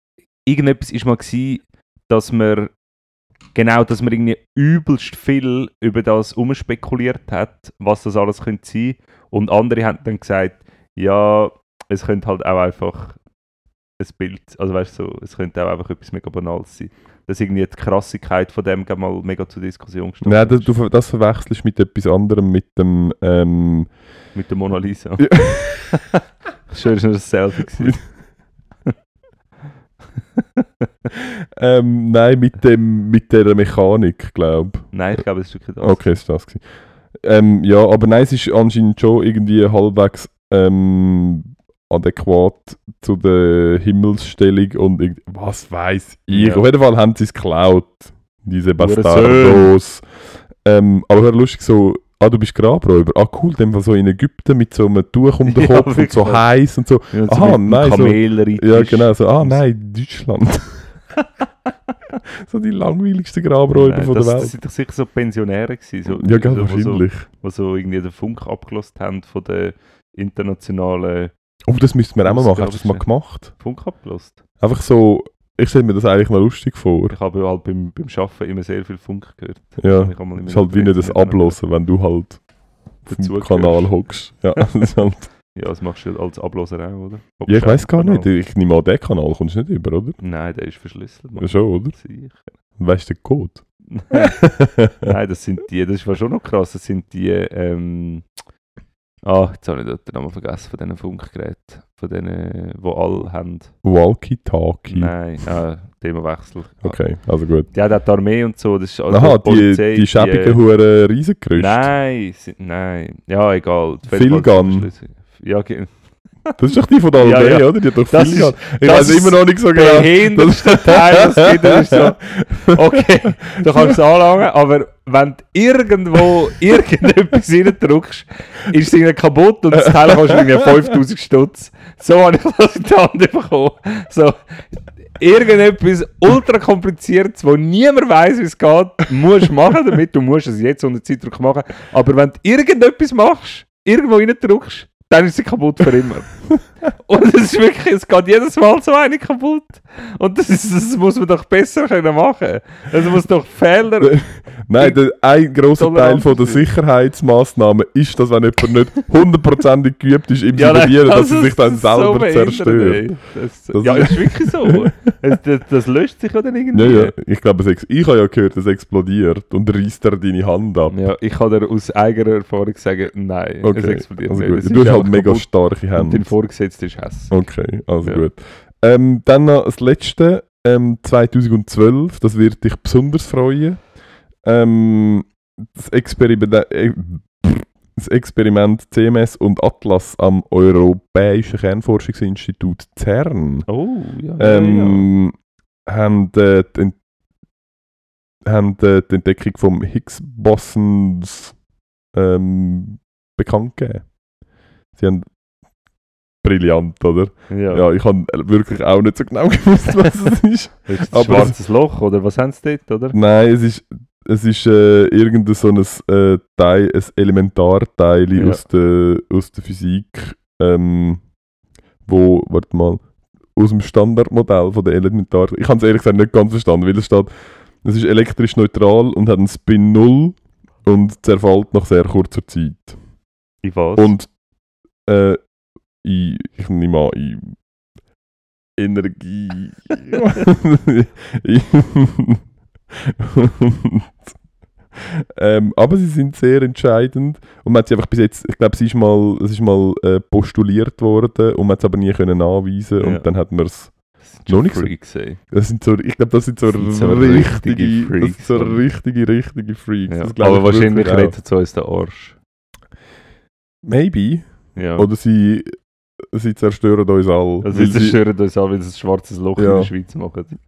irgendetwas ist mal gewesen, dass man, genau, dass man irgendwie übelst viel über das umspekuliert hat, was das alles könnte sein. Und andere haben dann gesagt, ja, es könnte halt auch einfach ein Bild, also weißt du, so, es könnte auch einfach etwas mega Banales sein. Dass irgendwie die Krassigkeit von dem mal mega zur Diskussion gestanden Nein, das, du, das verwechselst mit etwas anderem, mit dem, ähm, Mit der Mona Lisa. Ja. Schön, ist nur ein Selfie gewesen. ähm, nein, mit dem, mit der Mechanik, glaube Nein, ich glaube, es ist wirklich das. Okay, ist das gewesen. Ähm, ja, aber nein, es ist anscheinend schon irgendwie halbwegs ähm, adäquat zu der Himmelsstellung und was weiß ich. Ja. Auf jeden Fall haben sie es geklaut, diese. Bastardos. Ähm, aber hör lustig so, ah, du bist Grabräuber. Ah, cool, dem Fall so in Ägypten mit so einem Tuch um den Ja, Kopf und so heiß und so. Ja, und Aha, nein, so-. Ja, genau, so, ah nein, Deutschland. so die langweiligsten Grabräuber Nein, von das, der das Welt. sind doch sicher so Pensionäre gewesen, so, ja, ganz so, wo so, wahrscheinlich. so irgendwie den Funk abgelost haben von der internationalen Oh, das müssten wir auch mal machen. Hast du das mal gemacht? Funk abgelost. Einfach so ich stelle mir das eigentlich noch lustig vor. Ich habe halt beim, beim Arbeiten immer sehr viel Funk gehört. Ja, mal immer ist halt wie nicht das. Ablosen, wenn du halt auf. Kanal hockst. Ja, das halt, Ja, das machst du als Abloser auch, oder? ja, ich weiß gar Kanal. nicht. Ich nehme an, den Kanal kommst du nicht über, oder? Nein, der ist verschlüsselt. Mann. Ja, schon, oder? Sicher. Weißt du den Code? Nein, das sind die, das war schon noch krass, das sind die, ähm, ah, jetzt habe ich den Namen vergessen von diesen Funkgeräten, von denen, die alle haben. Walkie-Talkie. Nein, ah, Themawechsel. Okay, also gut. Die auch die Armee und so, das ist also Aha, die, Polizei, die schäbigen Huren Riesengerüste. Nein, nein, ja, egal. Die sind verschlüsselt. Ja, Das ist doch die von der Ja, Allee, ja. oder? Die hat doch Das viel ist- Ich das weiß immer noch nicht so genau. behindertste Teil, das gibt, das ist so, okay, du kannst es anlangen, aber wenn du irgendwo irgendetwas reindrückst, ist es irgendwie kaputt und das Teil kostet irgendwie 5000 Stutz. So habe ich das in die Hand bekommen. So, irgendetwas ultra kompliziertes, wo niemand weiß, wie es geht, musst du machen damit. Du musst es jetzt unter Zeitdruck machen. Aber wenn du irgendetwas machst, irgendwo reindrückst, dann ist sie kaputt für immer. Und es ist wirklich, es geht jedes Mal so eine kaputt. Und das, ist, das muss man doch besser können machen. Es muss doch Fehler. Nein, der, ein grosser Toleranz Teil von der. Sicherheitsmaßnahmen ist, dass wenn jemand nicht hundertprozentig geübt ist im Ja, Simulieren, dass das er sich dann so selber behindert, zerstört. Das, Das- ja, ist wirklich so. es, das, das löscht sich ja dann irgendwie. Ja, ja, ich glaube, es ich habe ja gehört, es explodiert und reißt dir deine Hand ab. Ja, ich kann dir aus eigener Erfahrung sagen, nein, es Okay, explodiert also nicht. Es Du hast halt mega starke Hände. Vorgesetzter ist Hass. Okay, also Ja. gut. Ähm, dann noch das letzte, ähm, 2012, das wird dich besonders freuen. Ähm, das, Experiment, äh, das Experiment CMS und Atlas am Europäischen Kernforschungsinstitut CERN Oh, ja. ja, ähm, haben, äh, die, haben äh, die Entdeckung vom Higgs-Bosons ähm, bekannt gegeben. Sie haben brillant, oder? ja. ja. Ich habe wirklich auch nicht so genau gewusst, was es ist. Das ist aber ein schwarzes Loch, oder was haben sie dort, oder? Nein, es ist, es ist äh, irgendein so ein, äh, Teil, ein Elementarteil Ja. aus, der, aus der Physik, ähm, wo, warte mal, aus dem Standardmodell von der Elementar... Ich habe es ehrlich gesagt nicht ganz verstanden, weil es steht, es ist elektrisch neutral und hat einen Spin 0 und zerfällt nach sehr kurzer Zeit. Ich weiß. Und äh, ich, ich nehme an, in Energie. Und, ähm, aber sie sind sehr entscheidend und man hat sie einfach bis jetzt, ich glaube, es ist mal, es ist mal äh, postuliert worden und man hat es aber nie können nachweisen Ja. und dann hat man es. noch nicht Freaks, ey. Das sind so, ich glaube, das sind so, Das sind so richtige, richtige das sind Freaks, so richtige, richtige Freaks. Ja. Aber ich wahrscheinlich rettet es uns der Arsch. Maybe. Ja. Oder sie, sie zerstören uns alle. also sie sie- zerstören uns an, weil sie ein schwarzes Loch Ja. in der Schweiz machen.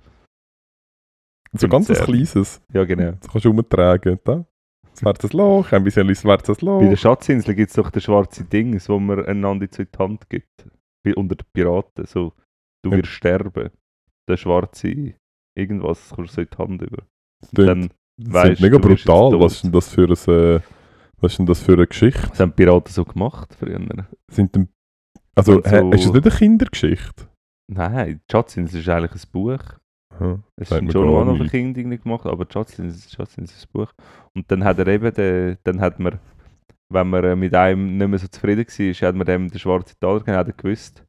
So ganz ein Sehr. kleines. Ja, genau. Das kannst du umtragen. Da. Schwarzes Loch, ein bisschen schwarzes Loch. Bei der Schatzinsel gibt es doch das schwarze Ding, wo man einander in die Hand gibt. Wie unter den Piraten. So, du Ja. wirst sterben. Der schwarze irgendwas kommst du so in die Hand über. Dann das weisst ist mega brutal. Was ist denn das für ein, äh, was ist denn das für eine Geschichte? das haben Piraten so gemacht früher. Sind denn, also, Also- hä, ist das nicht eine Kindergeschichte? Nein, die Schatzinsel ist eigentlich ein Buch. Es ist schon mal noch für. Kinder gemacht, aber Schatzinsel ist ein Buch. Und dann hat er eben, den, dann hat man, wenn man äh, mit einem nicht mehr so zufrieden war, hat man dem den schwarzen Taler gegeben, hat er gewusst,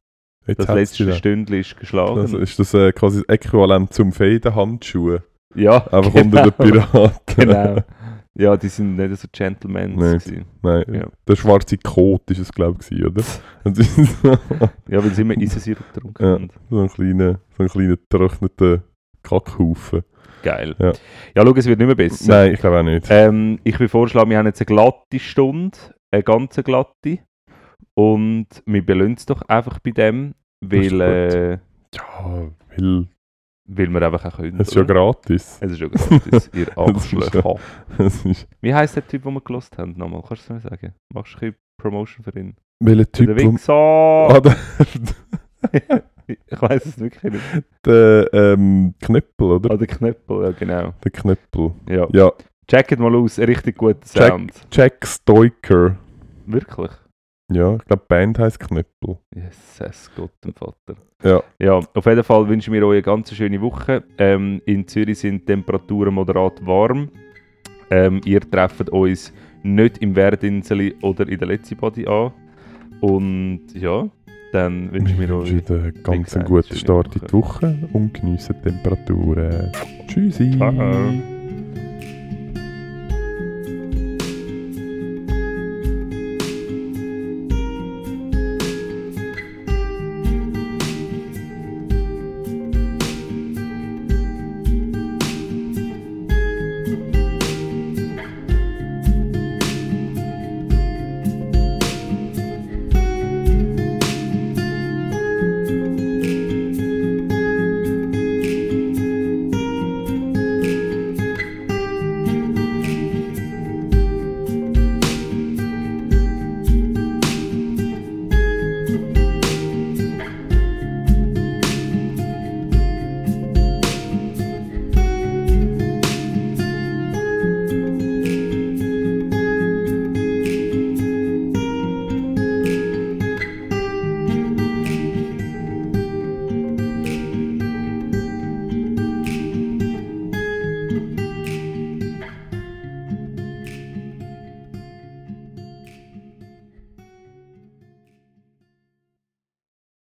Jetzt das letzte. Stündchen ist geschlagen. Also ist das äh, quasi das Äquivalent zum Fädenhandschuh? ja, Einfach unter den Piraten. genau. Ja, die sind nicht so Gentlemen. Gewesen. Nein, Ja. der schwarze Kot ist es, glaube ich, oder? So Ja, weil sie immer Eisensirup getrunken Ja. haben. ein kleiner, so ein kleiner getrockneter Kackhaufen. Geil. Ja. Ja, schau, es wird nicht mehr besser. Nein, ich glaube auch nicht. Ähm, ich will vorschlagen, wir haben jetzt eine glatte Stunde, eine ganz glatte. Und wir belohnen es doch einfach bei dem, weil, äh, Ja, weil weil wir einfach auch können. es ist ja oder? gratis. Es ist ja gratis, ihr Arschlöcher. Wie heisst der Typ, den wir gelost haben? Nochmal, kannst du es mir sagen? Machst du ein bisschen Promotion für ihn? welcher Typ, der Wichser! ah, der, ich weiß es wirklich nicht. der ähm, Knöppel, oder? Ah, der Knöppel, ja genau. Der Knöppel. Ja. Ja, Checkt mal aus, ein richtig guter. Sound. Jack Stoiker. Wirklich? Ja, ich glaube, Band heisst Knöppel. Jesus Gott, dem Vater. Ja. Ja, auf jeden Fall wünschen wir euch eine ganz schöne Woche. Ähm, in Zürich sind die Temperaturen moderat warm. Ähm, ihr trefft uns nicht im Werdinseli oder in der Letzibody an. Und ja, dann wünschen wir euch wünschen einen ganz guten Start in die Woche und geniessen die Temperaturen. Tschüssi. Ciao.